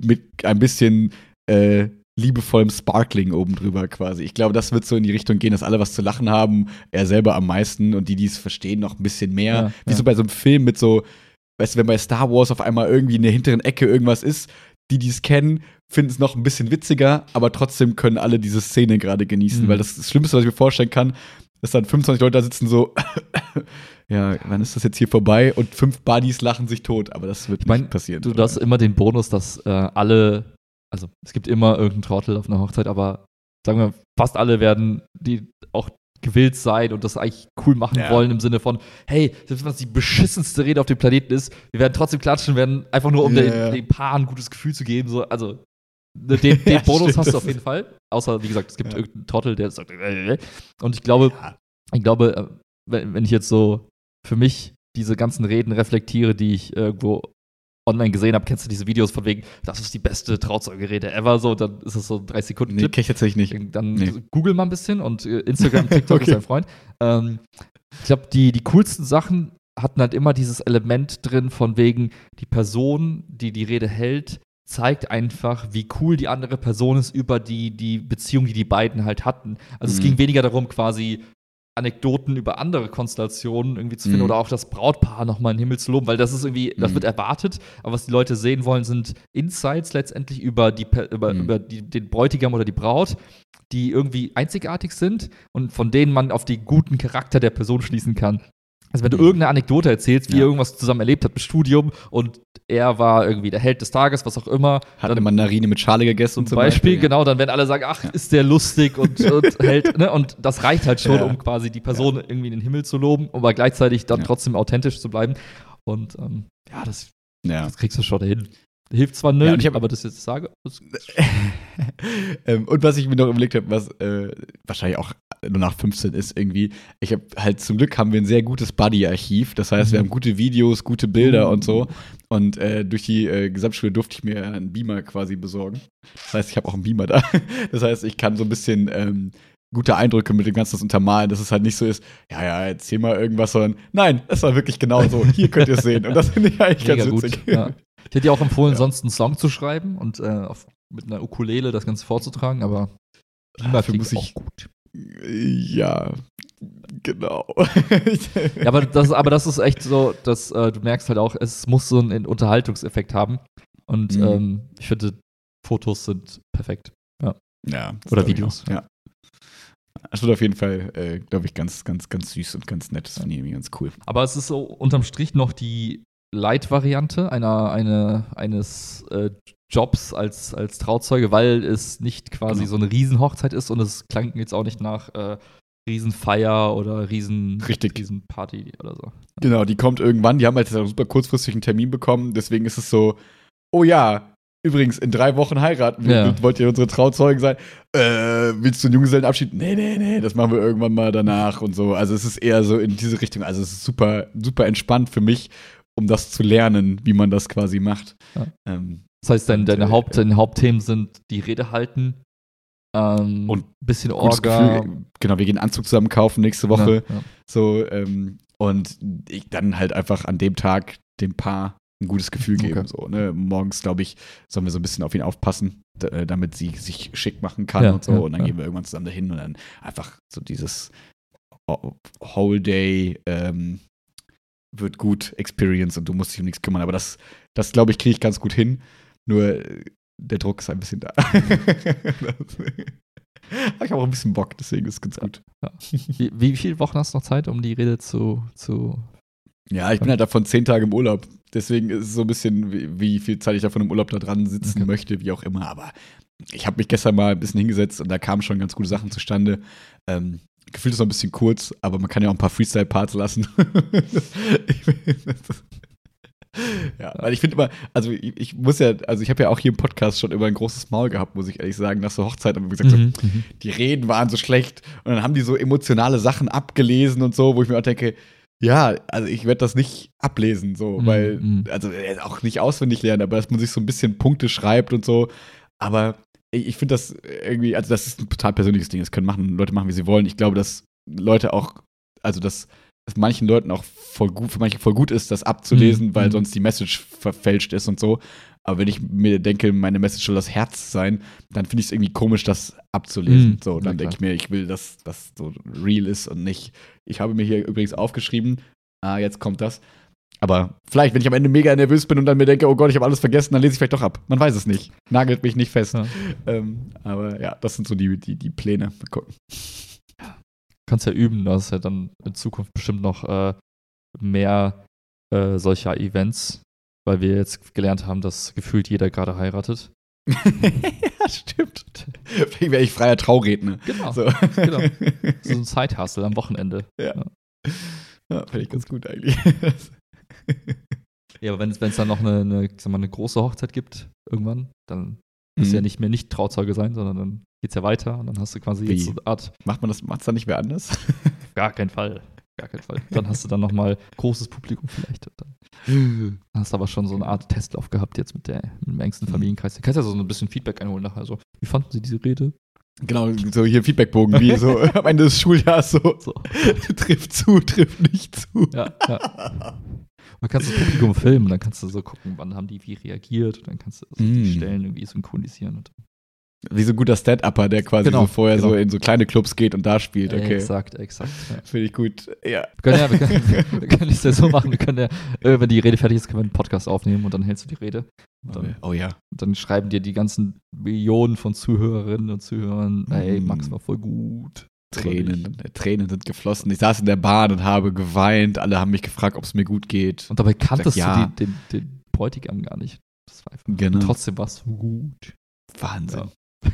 mit ein bisschen äh, liebevollem Sparkling oben drüber quasi. Ich glaube, das wird so in die Richtung gehen, dass alle was zu lachen haben, er selber am meisten und die, die es verstehen, noch ein bisschen mehr. Ja, Wie ja. so bei so einem Film mit so, weißt du, wenn bei Star Wars auf einmal irgendwie in der hinteren Ecke irgendwas ist, die, die es kennen, finden es noch ein bisschen witziger, aber trotzdem können alle diese Szene gerade genießen, Mhm. weil das, das Schlimmste, was ich mir vorstellen kann, dass dann 25 Leute da sitzen so, ja, wann ist das jetzt hier vorbei? Und fünf Buddies lachen sich tot, aber das wird Ich mein, nicht passieren. Du hast immer den Bonus, dass äh, alle, also es gibt immer irgendeinen Trottel auf einer Hochzeit, aber sagen wir, fast alle werden die auch gewillt sein und das eigentlich cool machen Ja. wollen im Sinne von, hey, selbst wenn das die beschissenste Rede auf dem Planeten ist, wir werden trotzdem klatschen, werden einfach nur, um Ja, den, ja. den Paar ein gutes Gefühl zu geben. So, also den, den Ja, Bonus stimmt, hast du auf jeden Fall. Außer, wie gesagt, es gibt irgendeinen Trottel, der sagt, äh, und ich glaube, ich glaube, äh, wenn, wenn ich jetzt so für mich diese ganzen Reden reflektiere, die ich irgendwo online gesehen habe, kennst du diese Videos von wegen, das ist die beste Trauzeugerede ever, so, dann ist es so ein 30 Sekunden Nee, Clip. kenn ich tatsächlich nicht. Dann Nee. google mal ein bisschen und äh, Instagram, TikTok Okay. ist dein Freund. Ähm, ich glaube, die, die coolsten Sachen hatten halt immer dieses Element drin, von wegen, die Person, die die Rede hält, zeigt einfach, wie cool die andere Person ist über die, die Beziehung, die die beiden halt hatten. Also es Mhm. ging weniger darum, quasi Anekdoten über andere Konstellationen irgendwie zu finden Mhm. oder auch das Brautpaar nochmal in den Himmel zu loben, weil das ist irgendwie, das Mhm. wird erwartet, aber was die Leute sehen wollen, sind Insights letztendlich über, die, über, Mhm. über die, den Bräutigam oder die Braut, die irgendwie einzigartig sind und von denen man auf den guten Charakter der Person schließen kann. Also wenn du Mhm. irgendeine Anekdote erzählst, wie Ja. ihr irgendwas zusammen erlebt habt im Studium und er war irgendwie der Held des Tages, was auch immer, Hat eine Mandarine mit Schale gegessen zum Beispiel, ja. genau, dann werden alle sagen, ach, ist der lustig und, und hält, ne? Und das reicht halt schon, Ja. um quasi die Person irgendwie in den Himmel zu loben, aber gleichzeitig dann Ja. trotzdem authentisch zu bleiben. Und ähm, ja, das, Ja. das kriegst du schon hin. Hilft zwar nicht, Ja, hab- aber das jetzt sage, das, ähm, und was ich mir noch überlegt habe, was äh, wahrscheinlich auch nur nach 15 ist irgendwie, ich habe halt zum Glück haben wir ein sehr gutes Buddy-Archiv. Das heißt, wir Mhm. haben gute Videos, gute Bilder Uh. und so. Und äh, durch die äh, Gesamtschule durfte ich mir einen Beamer quasi besorgen. Das heißt, ich habe auch einen Beamer da. Das heißt, ich kann so ein bisschen ähm, gute Eindrücke mit dem Ganzen untermalen, dass es halt nicht so ist, ja, ja, erzähl mal irgendwas, sondern nein, das war wirklich genau so. Hier könnt ihr es sehen. Und das finde ich eigentlich mega ganz gut. witzig. Ja. Ich hätte dir auch empfohlen, Ja. sonst einen Song zu schreiben und äh, auf, mit einer Ukulele das Ganze vorzutragen, aber Dafür muss ich- gut. Ja, genau. Ja, aber das, aber das ist echt so, dass äh, du merkst halt auch, es muss so einen Unterhaltungseffekt haben. Und Mhm. ähm, ich finde, Fotos sind perfekt. Ja. das Oder Videos. Ja. Das wird auf jeden Fall, äh, glaube ich, ganz, ganz, ganz süß und ganz nett. Das finde ich irgendwie ganz cool. Aber es ist so unterm Strich noch die Light-Variante einer, eine, eines äh, Jobs als, als Trauzeuge, weil es nicht quasi Genau. so eine Riesenhochzeit ist und es klang jetzt auch nicht nach äh, Riesenfeier oder Riesen, Richtig. Riesenparty oder so. Genau, die kommt irgendwann. Die haben halt jetzt auch super kurzfristig einen Termin bekommen. Deswegen ist es so, oh ja, übrigens, in drei Wochen heiraten wir. Ja. Wollt ihr unsere Trauzeugen sein? Äh, willst du einen Junggesellenabschied? Nee, nee, nee, das machen wir irgendwann mal danach und so. Also es ist eher so in diese Richtung. Also es ist super, super entspannt für mich, um das zu lernen, wie man das quasi macht. Ja. Ähm, Das heißt, dein, deine, äh, Haupt, deine Hauptthemen sind die Rede halten, ähm, Und bisschen gutes Orga. Gefühl. Genau, wir gehen Anzug zusammen kaufen nächste Woche. Ja, ja. So, ähm, und ich dann halt einfach an dem Tag dem Paar ein gutes Gefühl geben. Okay. So, ne? Morgens, glaube ich, sollen wir so ein bisschen auf ihn aufpassen, äh, damit sie sich schick machen kann Ja, und so. und dann gehen wir irgendwann zusammen dahin und dann einfach so dieses Ho- Whole Day ähm, wird gut Experience und du musst dich um nichts kümmern. Aber das, das glaube ich, kriege ich ganz gut hin. Nur äh, der Druck ist ein bisschen da. ich habe auch ein bisschen Bock, deswegen ist es ganz gut. Ja. Wie, wie viele Wochen hast du noch Zeit, um die Rede zu, zu ja, ich bin halt davon zehn Tage im Urlaub. Deswegen ist es so ein bisschen, wie, wie viel Zeit ich davon im Urlaub da dran sitzen okay. möchte, wie auch immer. Aber ich habe mich gestern mal ein bisschen hingesetzt und da kamen schon ganz gute Sachen zustande. Ähm, gefühlt ist noch ein bisschen kurz, aber man kann ja auch ein paar Freestyle-Parts lassen. ja, weil ich finde immer, also ich, ich, muss ja, also ich habe ja auch hier im Podcast schon immer ein großes Maul gehabt, muss ich ehrlich sagen, nach so Hochzeit haben wir gesagt, mhm, so, mhm. die Reden waren so schlecht und dann haben die so emotionale Sachen abgelesen und so, wo ich mir auch denke, ja, also ich werde das nicht ablesen, so, mhm, weil, mhm. also äh, auch nicht auswendig lernen, aber dass man sich so ein bisschen Punkte schreibt und so. Aber ich finde das irgendwie, also das ist ein total persönliches Ding. Das können machen, Leute machen, wie sie wollen. Ich glaube, dass Leute auch, also dass es manchen Leuten auch voll gut, für manche voll gut ist, das abzulesen, mhm. weil mhm. sonst die Message verfälscht ist und so. Aber wenn ich mir denke, meine Message soll das Herz sein, dann finde ich es irgendwie komisch, das abzulesen. Mhm. So, dann denke ich mir, ich will, dass das so real ist und nicht. Ich habe mir hier übrigens aufgeschrieben, ah, jetzt kommt das. Aber vielleicht, wenn ich am Ende mega nervös bin und dann mir denke, oh Gott, ich habe alles vergessen, dann lese ich vielleicht doch ab. Man weiß es nicht. Nagelt mich nicht fest. Ja. Ähm, aber ja, das sind so die, die, die Pläne. Mal gucken. Kannst ja üben, du hast ja dann in Zukunft bestimmt noch äh, mehr äh, solcher Events, weil wir jetzt gelernt haben, dass gefühlt jeder gerade heiratet. ja, stimmt. Vielleicht wäre ich freier Trauredner. Genau. So, genau. so ein Zeithustle am Wochenende. Ja. ja. ja Finde ich ganz gut eigentlich. ja, aber wenn es dann noch eine, eine, sag mal, eine große Hochzeit gibt, irgendwann, dann musst mhm. du ja nicht mehr nicht Trauzeuge sein, sondern dann geht es ja weiter und dann hast du quasi Wie? jetzt so eine Art. Macht man das, macht es dann nicht mehr anders? Gar keinen Fall. Gar keinen Fall. Dann hast du dann nochmal großes Publikum vielleicht. Dann hast du aber schon so eine Art Testlauf gehabt jetzt mit, der, mit dem engsten mhm. Familienkreis. Du kannst ja so ein bisschen Feedback einholen nachher. So, wie fanden Sie diese Rede? Genau, so hier Feedbackbogen, wie so am Ende des Schuljahres so, so. trifft zu, trifft nicht zu. Ja, ja. Man kann das Publikum filmen, dann kannst du so gucken, wann haben die wie reagiert und dann kannst du so mm. die Stellen irgendwie synchronisieren. Wie so ein guter Stand-Upper, der quasi genau, so vorher genau. so in so kleine Clubs geht und da spielt, okay. Exakt, exakt. Ja. Finde ich gut, ja. Wir können ja, wir können, wir können es ja so machen, wir können ja, äh, wenn die Rede fertig ist, können wir einen Podcast aufnehmen und dann hältst du die Rede. Dann, oh ja. Und dann schreiben dir die ganzen Millionen von Zuhörerinnen und Zuhörern, mm. ey, Max war voll gut. Tränen, Tränen sind geflossen. Ich saß in der Bahn und habe geweint. Alle haben mich gefragt, ob es mir gut geht. Und dabei kanntest du ja. den, den, den, Bräutigam gar nicht. Das war einfach. Genau. Trotzdem war es gut. Wahnsinn. Ja.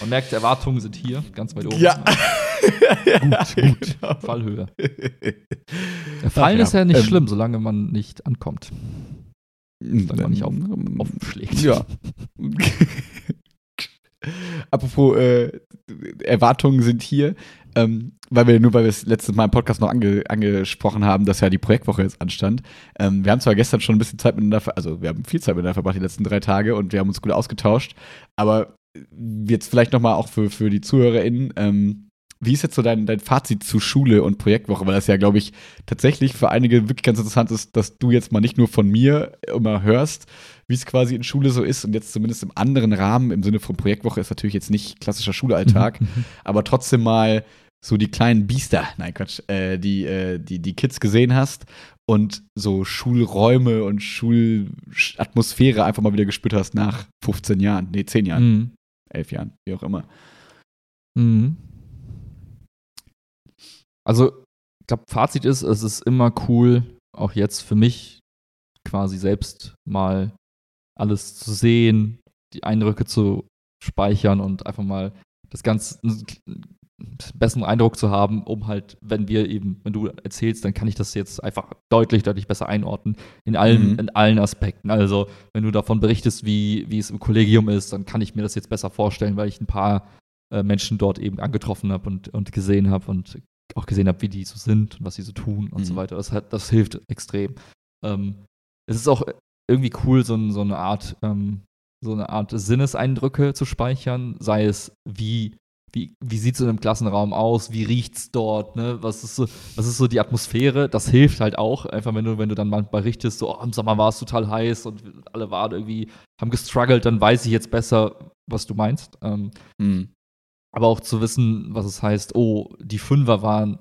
Man merkt, Erwartungen sind hier, ganz weit oben. Ja. gut, gut. Genau. Fallhöhe. Fallen ja. ist ja nicht ähm, schlimm, solange man nicht ankommt. Solange man nicht auf, aufschlägt. Ja. Apropos äh, Erwartungen sind hier, ähm, weil wir nur, weil wir es letztes Mal im Podcast noch ange, angesprochen haben, dass ja die Projektwoche jetzt anstand. Ähm, wir haben zwar gestern schon ein bisschen Zeit miteinander, also wir haben viel Zeit miteinander verbracht die letzten drei Tage und wir haben uns gut ausgetauscht, aber jetzt vielleicht nochmal auch für, für die ZuhörerInnen, ähm, wie ist jetzt so dein, dein Fazit zu Schule und Projektwoche? Weil das ja, glaube ich, tatsächlich für einige wirklich ganz interessant ist, dass du jetzt mal nicht nur von mir immer hörst, wie es quasi in Schule so ist und jetzt zumindest im anderen Rahmen, im Sinne von Projektwoche, ist natürlich jetzt nicht klassischer Schulalltag, mhm. mhm. aber trotzdem mal so die kleinen Biester, nein Quatsch, äh, die, äh, die, die Kids gesehen hast und so Schulräume und Schulatmosphäre einfach mal wieder gespürt hast nach 15 Jahren, nee, 10 Jahren. Mhm elf Jahren, wie auch immer. Mhm. Also, ich glaube, Fazit ist, es ist immer cool, auch jetzt für mich quasi selbst mal alles zu sehen, die Eindrücke zu speichern und einfach mal das Ganze besseren Eindruck zu haben, um halt, wenn wir eben, wenn du erzählst, dann kann ich das jetzt einfach deutlich, deutlich besser einordnen in allen, mhm. in allen Aspekten. Also, wenn du davon berichtest, wie, wie es im Kollegium ist, dann kann ich mir das jetzt besser vorstellen, weil ich ein paar äh, Menschen dort eben angetroffen habe und, und gesehen habe und auch gesehen habe, wie die so sind und was sie so tun und mhm. so weiter. Das, hat, das hilft extrem. Ähm, es ist auch irgendwie cool, so, so eine Art, ähm, so eine Art Sinneseindrücke zu speichern, sei es wie wie, wie sieht es in einem Klassenraum aus, wie riecht es dort, ne? Was ist so, was ist so die Atmosphäre? Das hilft halt auch. Einfach wenn du, wenn du dann mal berichtest, so, oh, im Sommer war es total heiß und alle waren irgendwie, haben gestruggelt, dann weiß ich jetzt besser, was du meinst. Ähm, mhm. Aber auch zu wissen, was es heißt, oh, die Fünfer waren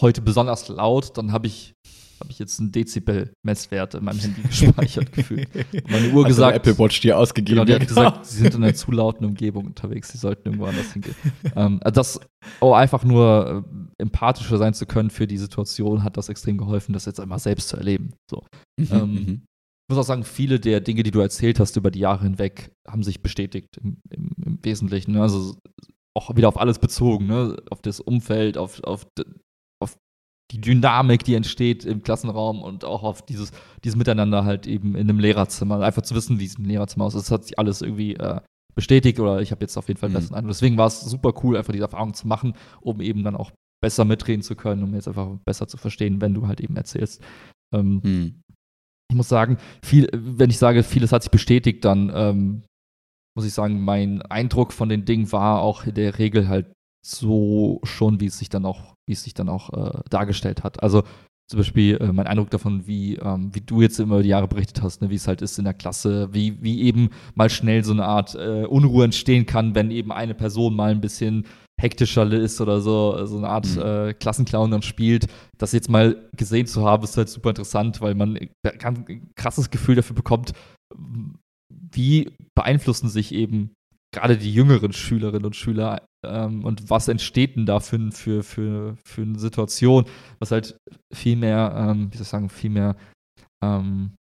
heute besonders laut, dann habe ich habe ich jetzt einen Dezibel-Messwert in meinem Handy gespeichert gefühlt. Und meine Uhr Hat gesagt, Apple Watch dir ausgegeben. Genau, die hat gesagt, sie sind in einer zu lauten Umgebung unterwegs, sie sollten irgendwo anders hingehen. ähm, also das, oh, einfach nur äh, empathischer sein zu können für die Situation, hat das extrem geholfen, das jetzt einmal selbst zu erleben. So. Mhm, Ähm, mhm. Ich muss auch sagen, viele der Dinge, die du erzählt hast über die Jahre hinweg, haben sich bestätigt im, im, im Wesentlichen. Ne? Also auch wieder auf alles bezogen, ne? auf das Umfeld, auf, auf die Dynamik, die entsteht im Klassenraum und auch auf dieses, dieses Miteinander halt eben in einem Lehrerzimmer. Einfach zu wissen, wie es im Lehrerzimmer aussieht. Das hat sich alles irgendwie äh, bestätigt oder ich habe jetzt auf jeden Fall einen Mhm. besseren Eindruck. Deswegen war es super cool, einfach diese Erfahrung zu machen, um eben dann auch besser mitreden zu können, um jetzt einfach besser zu verstehen, wenn du halt eben erzählst. Ähm, Mhm. ich muss sagen, viel, wenn ich sage, vieles hat sich bestätigt, dann ähm, muss ich sagen, mein Eindruck von den Dingen war auch in der Regel halt so schon, wie es sich dann auch, wie es sich dann auch äh, dargestellt hat. Also zum Beispiel äh, mein Eindruck davon, wie, ähm, wie du jetzt immer die Jahre berichtet hast, ne, wie es halt ist in der Klasse, wie, wie eben mal schnell so eine Art äh, Unruhe entstehen kann, wenn eben eine Person mal ein bisschen hektischer ist oder so, so eine Art Mhm. äh, Klassenclown dann spielt. Das jetzt mal gesehen zu haben, ist halt super interessant, weil man ganz ein krasses Gefühl dafür bekommt, wie beeinflussen sich eben gerade die jüngeren Schülerinnen und Schüler ähm, und was entsteht denn da für, für, für, für eine Situation, was halt viel mehr, ähm, wie soll ich sagen, viel mehr ähm,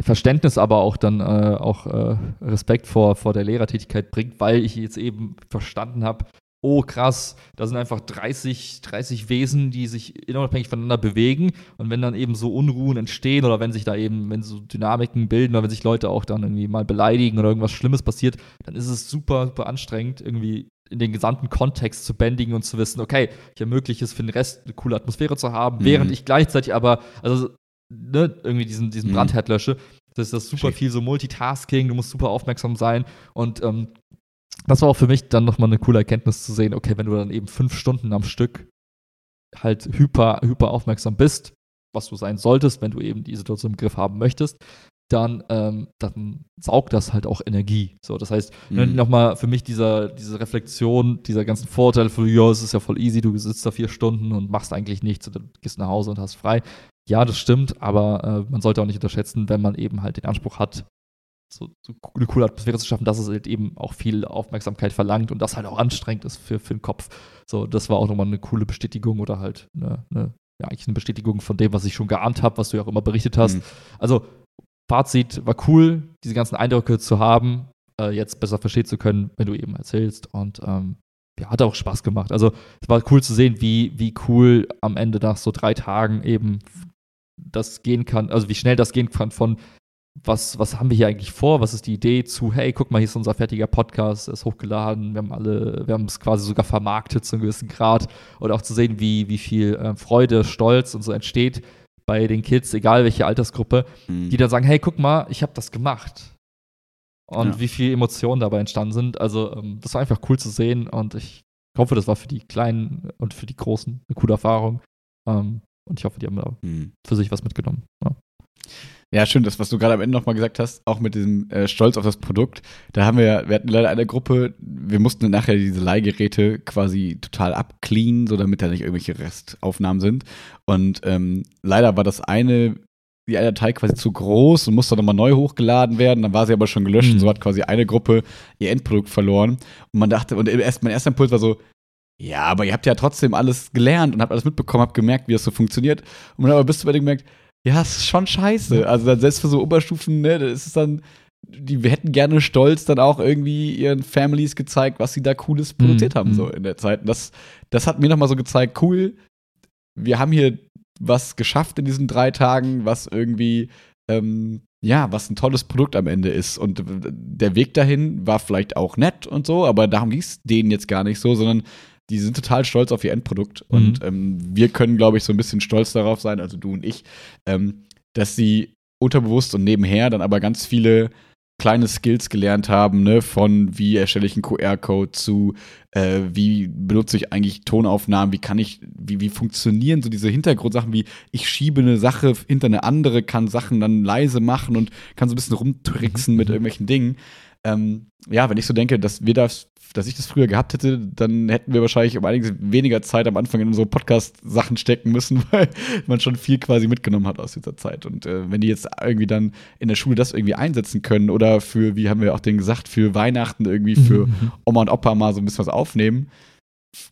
Verständnis, aber auch dann äh, auch äh, Respekt vor, vor der Lehrertätigkeit bringt, weil ich jetzt eben verstanden habe, oh krass, da sind einfach 30, 30 Wesen, die sich unabhängig voneinander bewegen. Und wenn dann eben so Unruhen entstehen oder wenn sich da eben, wenn so Dynamiken bilden oder wenn sich Leute auch dann irgendwie mal beleidigen oder irgendwas Schlimmes passiert, dann ist es super, super anstrengend, irgendwie in den gesamten Kontext zu bändigen und zu wissen, okay, ich ermögliche es für den Rest eine coole Atmosphäre zu haben, Mhm. während ich gleichzeitig aber, also ne, irgendwie diesen, diesen Mhm. Brandherd lösche. Das ist das super Schick. viel so Multitasking, du musst super aufmerksam sein und ähm, das war auch für mich dann nochmal eine coole Erkenntnis zu sehen, okay, wenn du dann eben fünf Stunden am Stück halt hyper, hyper aufmerksam bist, was du sein solltest, wenn du eben die Situation im Griff haben möchtest, dann, ähm, dann saugt das halt auch Energie. So, das heißt, Mhm. nochmal für mich dieser, diese Reflexion dieser ganzen Vorteile von, ja, es ist ja voll easy, du sitzt da vier Stunden und machst eigentlich nichts und dann gehst nach Hause und hast frei. Ja, das stimmt, aber äh, man sollte auch nicht unterschätzen, wenn man eben halt den Anspruch hat, so, so eine coole Atmosphäre zu schaffen, dass es halt eben auch viel Aufmerksamkeit verlangt und das halt auch anstrengend ist für, für den Kopf. So, das war auch nochmal eine coole Bestätigung oder halt eine, eine, ja, eigentlich eine Bestätigung von dem, was ich schon geahnt habe, was du ja auch immer berichtet hast. Mhm. Also, Fazit war cool, diese ganzen Eindrücke zu haben, äh, jetzt besser verstehen zu können, wenn du eben erzählst. Und ähm, ja, hat auch Spaß gemacht. Also, es war cool zu sehen, wie, wie cool am Ende nach so drei Tagen eben das gehen kann, also wie schnell das gehen kann von was, was haben wir hier eigentlich vor? Was ist die Idee zu, hey, guck mal, hier ist unser fertiger Podcast, ist hochgeladen, wir haben alle, wir haben es quasi sogar vermarktet zu einem gewissen Grad. Und auch zu sehen, wie, wie viel äh, Freude, Stolz und so entsteht bei den Kids, egal welche Altersgruppe, Mhm. die dann sagen, hey, guck mal, ich habe das gemacht. Und Ja. wie viel Emotionen dabei entstanden sind. Also, ähm, das war einfach cool zu sehen und ich hoffe, das war für die Kleinen und für die Großen eine coole Erfahrung. Ähm, und ich hoffe, die haben da Mhm. für sich was mitgenommen. Ja. Ja, schön, das, was du gerade am Ende nochmal gesagt hast, auch mit diesem äh, Stolz auf das Produkt. Da haben wir, wir hatten leider eine Gruppe, wir mussten nachher diese Leihgeräte quasi total abcleanen, so damit da nicht irgendwelche Restaufnahmen sind. Und ähm, leider war das eine, die eine Datei quasi zu groß und musste nochmal neu hochgeladen werden. Dann war sie aber schon gelöscht Mhm. und so hat quasi eine Gruppe ihr Endprodukt verloren. Und man dachte, und erst, mein erster Impuls war so, ja, aber ihr habt ja trotzdem alles gelernt und habt alles mitbekommen, habt gemerkt, wie das so funktioniert. Und man hat aber bis zu Ende gemerkt, ja, es ist schon scheiße. Also dann selbst für so Oberstufen, ne, da ist es dann, die wir hätten gerne stolz dann auch irgendwie ihren Families gezeigt, was sie da Cooles produziert Mhm, haben, mhm. so in der Zeit. Und das, das hat mir nochmal so gezeigt, cool, wir haben hier was geschafft in diesen drei Tagen, was irgendwie, ähm, ja, was ein tolles Produkt am Ende ist. Und der Weg dahin war vielleicht auch nett und so, aber darum ging es denen jetzt gar nicht so, sondern die sind total stolz auf ihr Endprodukt. Mhm. Und ähm, wir können, glaube ich, so ein bisschen stolz darauf sein, also du und ich, ähm, dass sie unterbewusst und nebenher dann aber ganz viele kleine Skills gelernt haben, ne, von wie erstelle ich einen QR-Code zu äh, wie benutze ich eigentlich Tonaufnahmen, wie kann ich, wie, wie funktionieren so diese Hintergrundsachen, wie ich schiebe eine Sache hinter eine andere, kann Sachen dann leise machen und kann so ein bisschen rumtricksen mit irgendwelchen Dingen. Ähm, ja, wenn ich so denke, dass wir das, dass ich das früher gehabt hätte, dann hätten wir wahrscheinlich um einiges weniger Zeit am Anfang in unsere Podcast-Sachen stecken müssen, weil man schon viel quasi mitgenommen hat aus dieser Zeit. Und äh, wenn die jetzt irgendwie dann in der Schule das irgendwie einsetzen können oder für, wie haben wir auch den gesagt, für Weihnachten irgendwie für Mhm. Oma und Opa mal so ein bisschen was aufnehmen,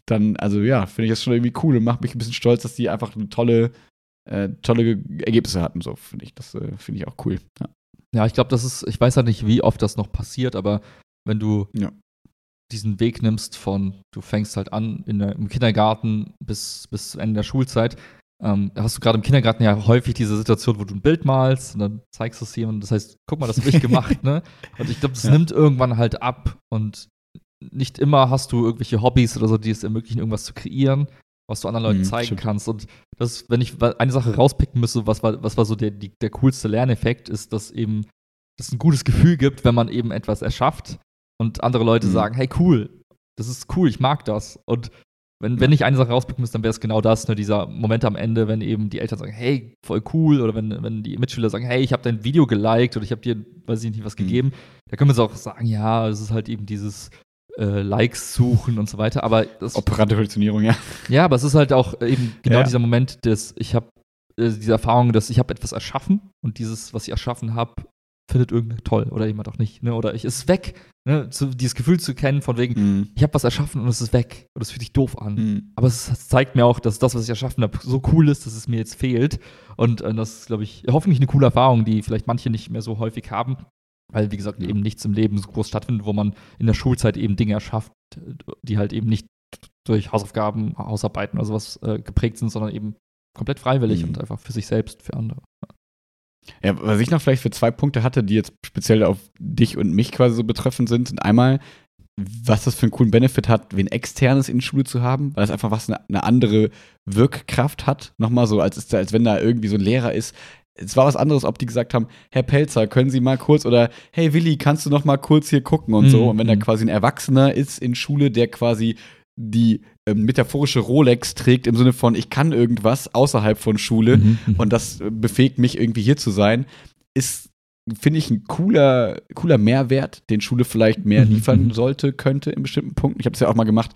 dann, also ja, finde ich das schon irgendwie cool und macht mich ein bisschen stolz, dass die einfach eine tolle, äh, tolle Ergebnisse hatten. So finde ich. Das äh, finde ich auch cool. Ja. Ja, ich glaube, das ist, ich weiß halt nicht, wie oft das noch passiert, aber wenn du Ja. diesen Weg nimmst von, du fängst halt an in der, im Kindergarten bis, bis Ende der Schulzeit, ähm, hast du gerade im Kindergarten ja häufig diese Situation, wo du ein Bild malst und dann zeigst du es jemandem, das heißt, guck mal, das habe ich gemacht, ne? Und ich glaube, das Ja. nimmt irgendwann halt ab und nicht immer hast du irgendwelche Hobbys oder so, die es ermöglichen, irgendwas zu kreieren, was du anderen Leuten Mhm, zeigen stimmt. kannst. Und das, wenn ich eine Sache rauspicken müsste, was war, was war so der, die, der coolste Lerneffekt, ist, dass eben es ein gutes Gefühl gibt, wenn man eben etwas erschafft und andere Leute Mhm. sagen, hey cool, das ist cool, ich mag das. Und wenn, wenn ich eine Sache rauspicken müsste, dann wäre es genau das, ne, dieser Moment am Ende, wenn eben die Eltern sagen, hey, voll cool, oder wenn, wenn die Mitschüler sagen, hey, ich habe dein Video geliked oder ich habe dir, weiß ich nicht, was Mhm. gegeben, da können wir auch sagen, ja, es ist halt eben dieses äh, Likes suchen und so weiter, aber das, Operante Konditionierung, ja. ja, aber es ist halt auch eben genau Ja. dieser Moment, dass ich habe äh, diese Erfahrung, dass ich habe etwas erschaffen und dieses, was ich erschaffen habe, findet irgendwer toll oder jemand auch nicht, ne? Oder ich ist weg, ne? Zu, dieses Gefühl zu kennen von wegen, Mhm. ich habe was erschaffen und es ist weg und es fühlt sich doof an. Mhm. Aber es, es zeigt mir auch, dass das, was ich erschaffen habe, so cool ist, dass es mir jetzt fehlt. Und äh, das ist, glaube ich, hoffentlich eine coole Erfahrung, die vielleicht manche nicht mehr so häufig haben. Weil, wie gesagt, Ja. eben nichts im Leben so groß stattfindet, wo man in der Schulzeit eben Dinge erschafft, die halt eben nicht durch Hausaufgaben, Hausarbeiten oder sowas äh, geprägt sind, sondern eben komplett freiwillig Mhm. und einfach für sich selbst, für andere. Ja, was ich noch vielleicht für zwei Punkte hatte, die jetzt speziell auf dich und mich quasi so betreffend sind, sind einmal, was das für einen coolen Benefit hat, wen externes in die Schule zu haben, weil es einfach was eine, eine andere Wirkkraft hat. Nochmal so, als, ist als wenn da irgendwie so ein Lehrer ist. Es war was anderes, ob die gesagt haben, Herr Pelzer, können Sie mal kurz oder hey Willi, kannst du noch mal kurz hier gucken und so. Mhm. Und wenn da quasi ein Erwachsener ist in Schule, der quasi die ähm, metaphorische Rolex trägt im Sinne von, ich kann irgendwas außerhalb von Schule, Mhm. und das äh, befähigt mich irgendwie hier zu sein, ist, finde ich, ein cooler, cooler Mehrwert, den Schule vielleicht mehr Mhm, liefern mhm. sollte, könnte in bestimmten Punkten. Ich habe es ja auch mal gemacht,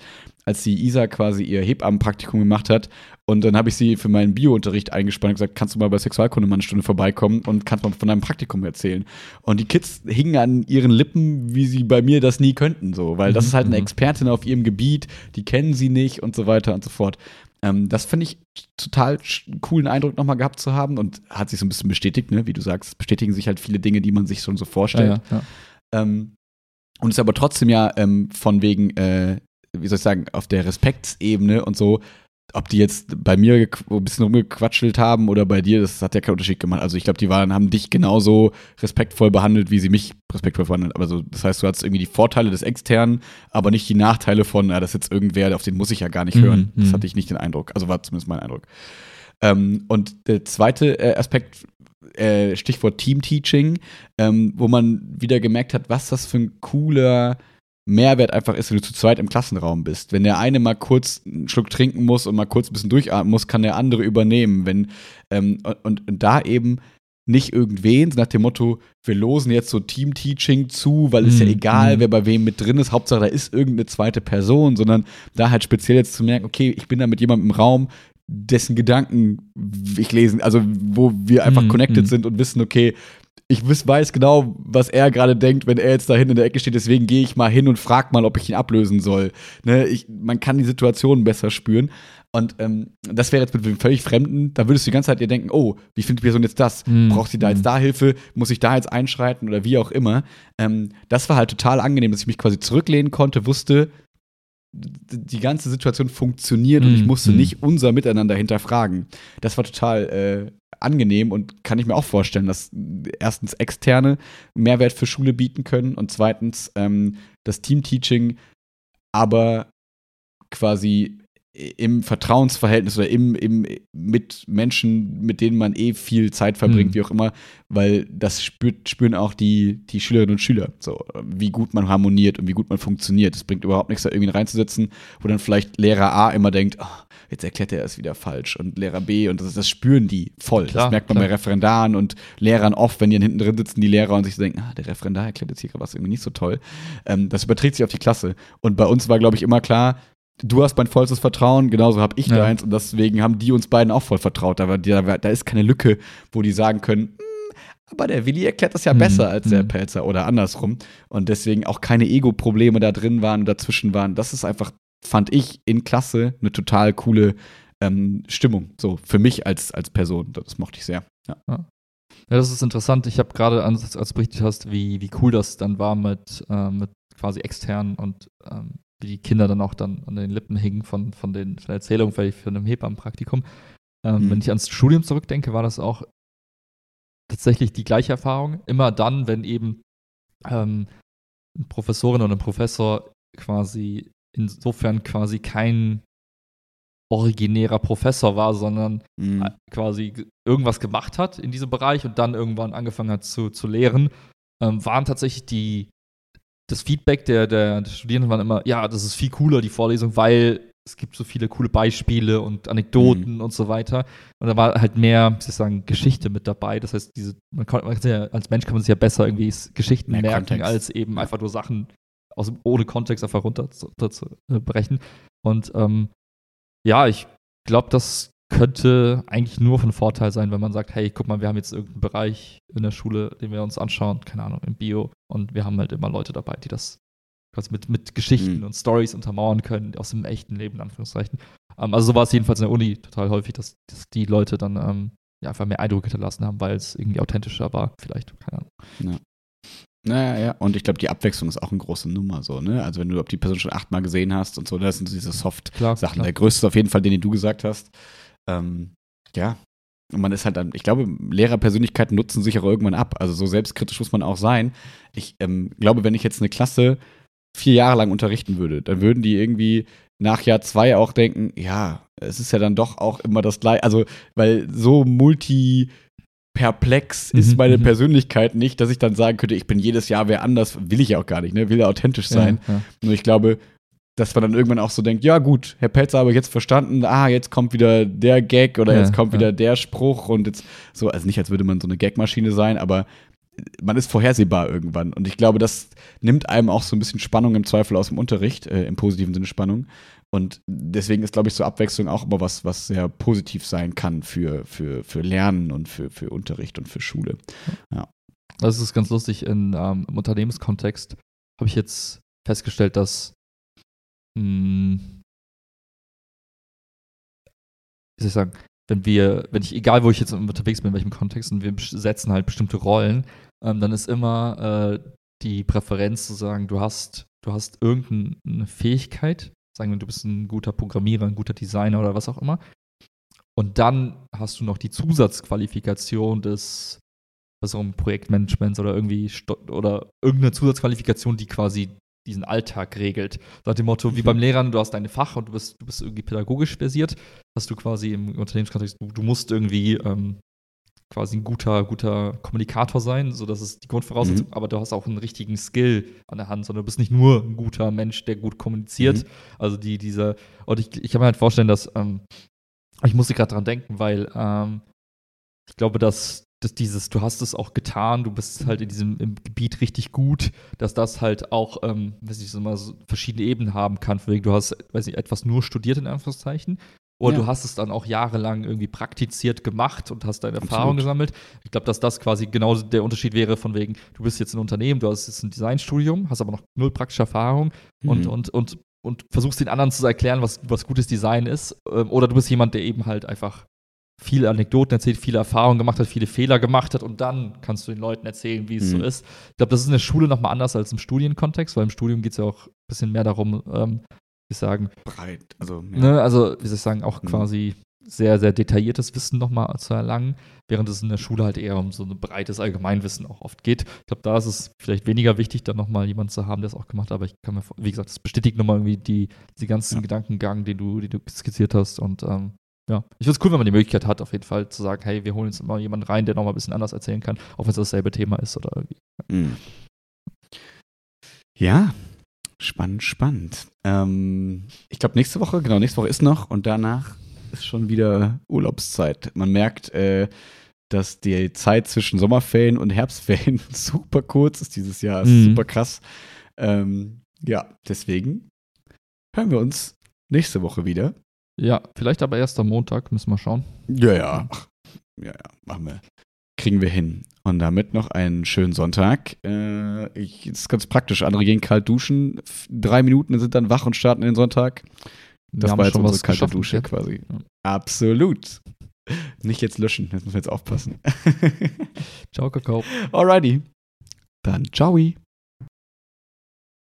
als die Isa quasi ihr Hebammenpraktikum gemacht hat. Und dann habe ich sie für meinen Biounterricht eingespannt und gesagt, kannst du mal bei Sexualkunde mal eine Stunde vorbeikommen und kannst mal von deinem Praktikum erzählen. Und die Kids hingen an ihren Lippen, wie sie bei mir das nie könnten, so, weil das Mhm, ist halt eine. Expertin auf ihrem Gebiet, die kennen sie nicht und so weiter und so fort. Ähm, das finde ich total coolen Eindruck nochmal gehabt zu haben und hat sich so ein bisschen bestätigt, ne? wie du sagst, es bestätigen sich halt viele Dinge, die man sich schon so vorstellt. ja, ja. Ähm, und ist aber trotzdem ja ähm, von wegen, äh, wie soll ich sagen, auf der Respektsebene und so, ob die jetzt bei mir ein bisschen rumgequatschelt haben oder bei dir, das hat ja keinen Unterschied gemacht. Also ich glaube, die waren, haben dich genauso respektvoll behandelt, wie sie mich respektvoll behandelt. Aber so, das heißt, du hattest irgendwie die Vorteile des Externen, aber nicht die Nachteile von, na, das ist jetzt irgendwer, auf den muss ich ja gar nicht Mhm, hören. Das mhm. hatte ich nicht den Eindruck. Also war zumindest mein Eindruck. Ähm, und der zweite äh, Aspekt, äh, Stichwort Team-Teaching, ähm, wo man wieder gemerkt hat, was das für ein cooler Mehrwert einfach ist, wenn du zu zweit im Klassenraum bist. Wenn der eine mal kurz einen Schluck trinken muss und mal kurz ein bisschen durchatmen muss, kann der andere übernehmen. Wenn, ähm, und, und, da eben nicht irgendwen, nach dem Motto, wir losen jetzt so Team-Teaching zu, weil ja Mhm, egal, mhm. wer bei wem mit drin ist, Hauptsache da ist irgendeine zweite Person, sondern da halt speziell jetzt zu merken, okay, ich bin da mit jemandem im Raum, dessen Gedanken ich lesen, also wo wir einfach Mhm, connected mhm. sind und wissen, okay, ich weiß genau, was er gerade denkt, wenn er jetzt da hinten in der Ecke steht. Deswegen gehe ich mal hin und frag mal, ob ich ihn ablösen soll. Ne, ich, man kann die Situation besser spüren. Und ähm, das wäre jetzt mit einem völlig Fremden, da würdest du die ganze Zeit dir denken, oh, wie findet die Person jetzt das? Mhm. Braucht sie da jetzt Mhm. da Hilfe? Muss ich da jetzt einschreiten oder wie auch immer? Ähm, das war halt total angenehm, dass ich mich quasi zurücklehnen konnte, wusste, die ganze Situation funktioniert und Mhm. ich musste Mhm. nicht unser Miteinander hinterfragen. Das war total äh, angenehm und kann ich mir auch vorstellen, dass erstens externe Mehrwert für Schule bieten können und zweitens ähm, das Teamteaching aber quasi im Vertrauensverhältnis oder im, im, mit Menschen, mit denen man eh viel Zeit verbringt, mhm. wie auch immer, weil das spürt, spüren auch die, die Schülerinnen und Schüler, so, wie gut man harmoniert und wie gut man funktioniert. Es bringt überhaupt nichts, da irgendwie reinzusetzen, wo dann vielleicht Lehrer A immer denkt, oh, jetzt erklärt er es wieder falsch und Lehrer B und das, das spüren die voll. Klar, das merkt man klar. bei Referendaren und Lehrern oft, wenn die dann hinten drin sitzen, die Lehrer und sich denken, ah, der Referendar erklärt jetzt hier was irgendwie nicht so toll. Ähm, das überträgt sich auf die Klasse. Und bei uns war, glaube ich, immer klar, du hast mein vollstes Vertrauen, genauso habe ich ja. deins und deswegen haben die uns beiden auch voll vertraut. Da, da, da ist keine Lücke, wo die sagen können, hm, aber der Willi erklärt das ja mhm. besser als der mhm. Pelzer oder andersrum. Und deswegen auch keine Ego-Probleme da drin waren und dazwischen waren. Das ist einfach, fand ich in Klasse eine total coole ähm, Stimmung. So für mich als, als Person. Das mochte ich sehr. Ja. ja. Ja, das ist interessant. Ich habe gerade, als, als du berichtet hast, wie, wie cool das dann war mit, äh, mit quasi externen und ähm, wie die Kinder dann auch dann an den Lippen hingen von, von, den, von der Erzählung für, für ein Hebammenpraktikum. Ähm, mhm. Wenn ich ans Studium zurückdenke, war das auch tatsächlich die gleiche Erfahrung. Immer dann, wenn eben ähm, eine Professorin oder ein Professor quasi insofern quasi kein originärer Professor war, sondern mhm. quasi irgendwas gemacht hat in diesem Bereich und dann irgendwann angefangen hat zu, zu lehren, ähm, waren tatsächlich die, das Feedback der, der, der Studierenden war immer, ja, das ist viel cooler, die Vorlesung, weil es gibt so viele coole Beispiele und Anekdoten mhm. und so weiter. Und da war halt mehr, wie soll ich sagen, Geschichte mit dabei. Das heißt, diese, man kann, man kann ja, als Mensch kann man sich ja besser irgendwie Geschichten mehr merken, Kontext. als eben einfach nur Sachen aus, ohne Kontext einfach runter zu, zu brechen. Und ähm, ja, ich glaube, das könnte eigentlich nur von Vorteil sein, wenn man sagt, hey, guck mal, wir haben jetzt irgendeinen Bereich in der Schule, den wir uns anschauen, keine Ahnung, im Bio, und wir haben halt immer Leute dabei, die das quasi mit, mit Geschichten mhm. und Stories untermauern können, aus dem echten Leben, in Anführungszeichen. Ähm, also so war es jedenfalls in der Uni total häufig, dass, dass die Leute dann ähm, ja, einfach mehr Eindruck hinterlassen haben, weil es irgendwie authentischer war, vielleicht, keine Ahnung. Ja. Naja, ja. Und ich glaube, die Abwechslung ist auch eine große Nummer so, ne? Also wenn du ob die Person schon achtmal gesehen hast und so, das sind diese Soft-Sachen. Der größte ist auf jeden Fall den, den du gesagt hast. Ähm, ja. Und man ist halt dann, ich glaube, Lehrerpersönlichkeiten nutzen sich auch irgendwann ab. Also so selbstkritisch muss man auch sein. Ich ähm, glaube, wenn ich jetzt eine Klasse vier Jahre lang unterrichten würde, dann würden die irgendwie nach Jahr zwei auch denken, ja, es ist ja dann doch auch immer das gleiche. Also, weil so multi perplex ist mhm, meine mhm. Persönlichkeit nicht, dass ich dann sagen könnte, ich bin jedes Jahr wer anders. Will ich ja auch gar nicht, ne? Will ja authentisch sein. Ja, ja. Nur ich glaube, dass man dann irgendwann auch so denkt, ja gut, Herr Pelzer habe ich jetzt verstanden, ah, jetzt kommt wieder der Gag oder ja, jetzt kommt wieder der Spruch und jetzt so, also nicht, als würde man so eine Gagmaschine sein, aber man ist vorhersehbar irgendwann. Und ich glaube, das nimmt einem auch so ein bisschen Spannung im Zweifel aus dem Unterricht, äh, im positiven Sinne Spannung. Und deswegen ist, glaube ich, so Abwechslung auch immer was, was sehr positiv sein kann für, für, für Lernen und für, für Unterricht und für Schule. Ja. Das ist ganz lustig. In, ähm, Im Unternehmenskontext habe ich jetzt festgestellt, dass hm, wie soll ich sagen, wenn wir, wenn ich, egal wo ich jetzt unterwegs bin, in welchem Kontext, und wir setzen halt bestimmte Rollen, ähm, dann ist immer äh, die Präferenz zu sagen, du hast, du hast irgendeine Fähigkeit, sagen wir, du bist ein guter Programmierer, ein guter Designer oder was auch immer. Und dann hast du noch die Zusatzqualifikation des also Projektmanagements oder irgendwie oder irgendeine Zusatzqualifikation, die quasi diesen Alltag regelt. Nach dem Motto, wie mhm. beim Lehrern, du hast deine Fach und du bist, du bist irgendwie pädagogisch versiert, hast du quasi im Unternehmenskontext, du, du musst irgendwie ähm, quasi ein guter, guter Kommunikator sein, so dass es die Grundvoraussetzung, mhm. aber du hast auch einen richtigen Skill an der Hand, sondern du bist nicht nur ein guter Mensch, der gut kommuniziert. Mhm. Also die, diese, und ich, ich kann mir halt vorstellen, dass, ähm, ich musste gerade dran denken, weil ähm, ich glaube, dass, dass dieses, du hast es auch getan, du bist halt in diesem im Gebiet richtig gut, dass das halt auch, ähm, weiß ich, so mal so verschiedene Ebenen haben kann. Für du hast, weiß ich, etwas nur studiert in Anführungszeichen oder ja. du hast es dann auch jahrelang irgendwie praktiziert gemacht und hast deine Erfahrung gesammelt. Ich glaube, dass das quasi genau der Unterschied wäre von wegen, du bist jetzt ein Unternehmen, du hast jetzt ein Designstudium, hast aber noch null praktische Erfahrung mhm. und, und, und, und versuchst den anderen zu erklären, was, was gutes Design ist. Ähm, oder du bist jemand, der eben halt einfach viele Anekdoten erzählt, viele Erfahrungen gemacht hat, viele Fehler gemacht hat und dann kannst du den Leuten erzählen, wie es mhm. so ist. Ich glaube, das ist in der Schule nochmal anders als im Studienkontext, weil im Studium geht es ja auch ein bisschen mehr darum, ähm, ich sagen. Breit, also. Ja. Ne, also, wie soll ich sagen, auch mhm. quasi sehr, sehr detailliertes Wissen nochmal zu erlangen, während es in der Schule halt eher um so ein breites Allgemeinwissen auch oft geht. Ich glaube, da ist es vielleicht weniger wichtig, dann nochmal jemanden zu haben, der es auch gemacht hat, aber ich kann mir, wie gesagt, das bestätigt nochmal irgendwie die, die ganzen ja. Gedankengang, den du, den du skizziert hast und ähm, ja, ich finde es cool, wenn man die Möglichkeit hat, auf jeden Fall zu sagen, hey, wir holen jetzt mal jemanden rein, der nochmal ein bisschen anders erzählen kann, auch wenn es dasselbe Thema ist oder irgendwie. Mhm. Ja, spannend, spannend. Ähm, ich glaube, nächste Woche, genau, nächste Woche ist noch und danach ist schon wieder Urlaubszeit. Man merkt, äh, dass die Zeit zwischen Sommerferien und Herbstferien super kurz ist dieses Jahr. Ist mhm. super krass. Ähm, ja, deswegen hören wir uns nächste Woche wieder. Ja, vielleicht aber erst am Montag, müssen wir schauen. Ja, ja. Ja, ja, machen wir. Kriegen wir hin. Und damit noch einen schönen Sonntag. Äh, ich, das ist ganz praktisch. Andere gehen kalt duschen. Drei Minuten sind dann wach und starten den Sonntag. Das war jetzt unsere kalte Dusche jetzt. quasi. Ja. Absolut. Nicht jetzt löschen, jetzt müssen wir jetzt aufpassen. ciao, Kakao. Alrighty. Dann ciao.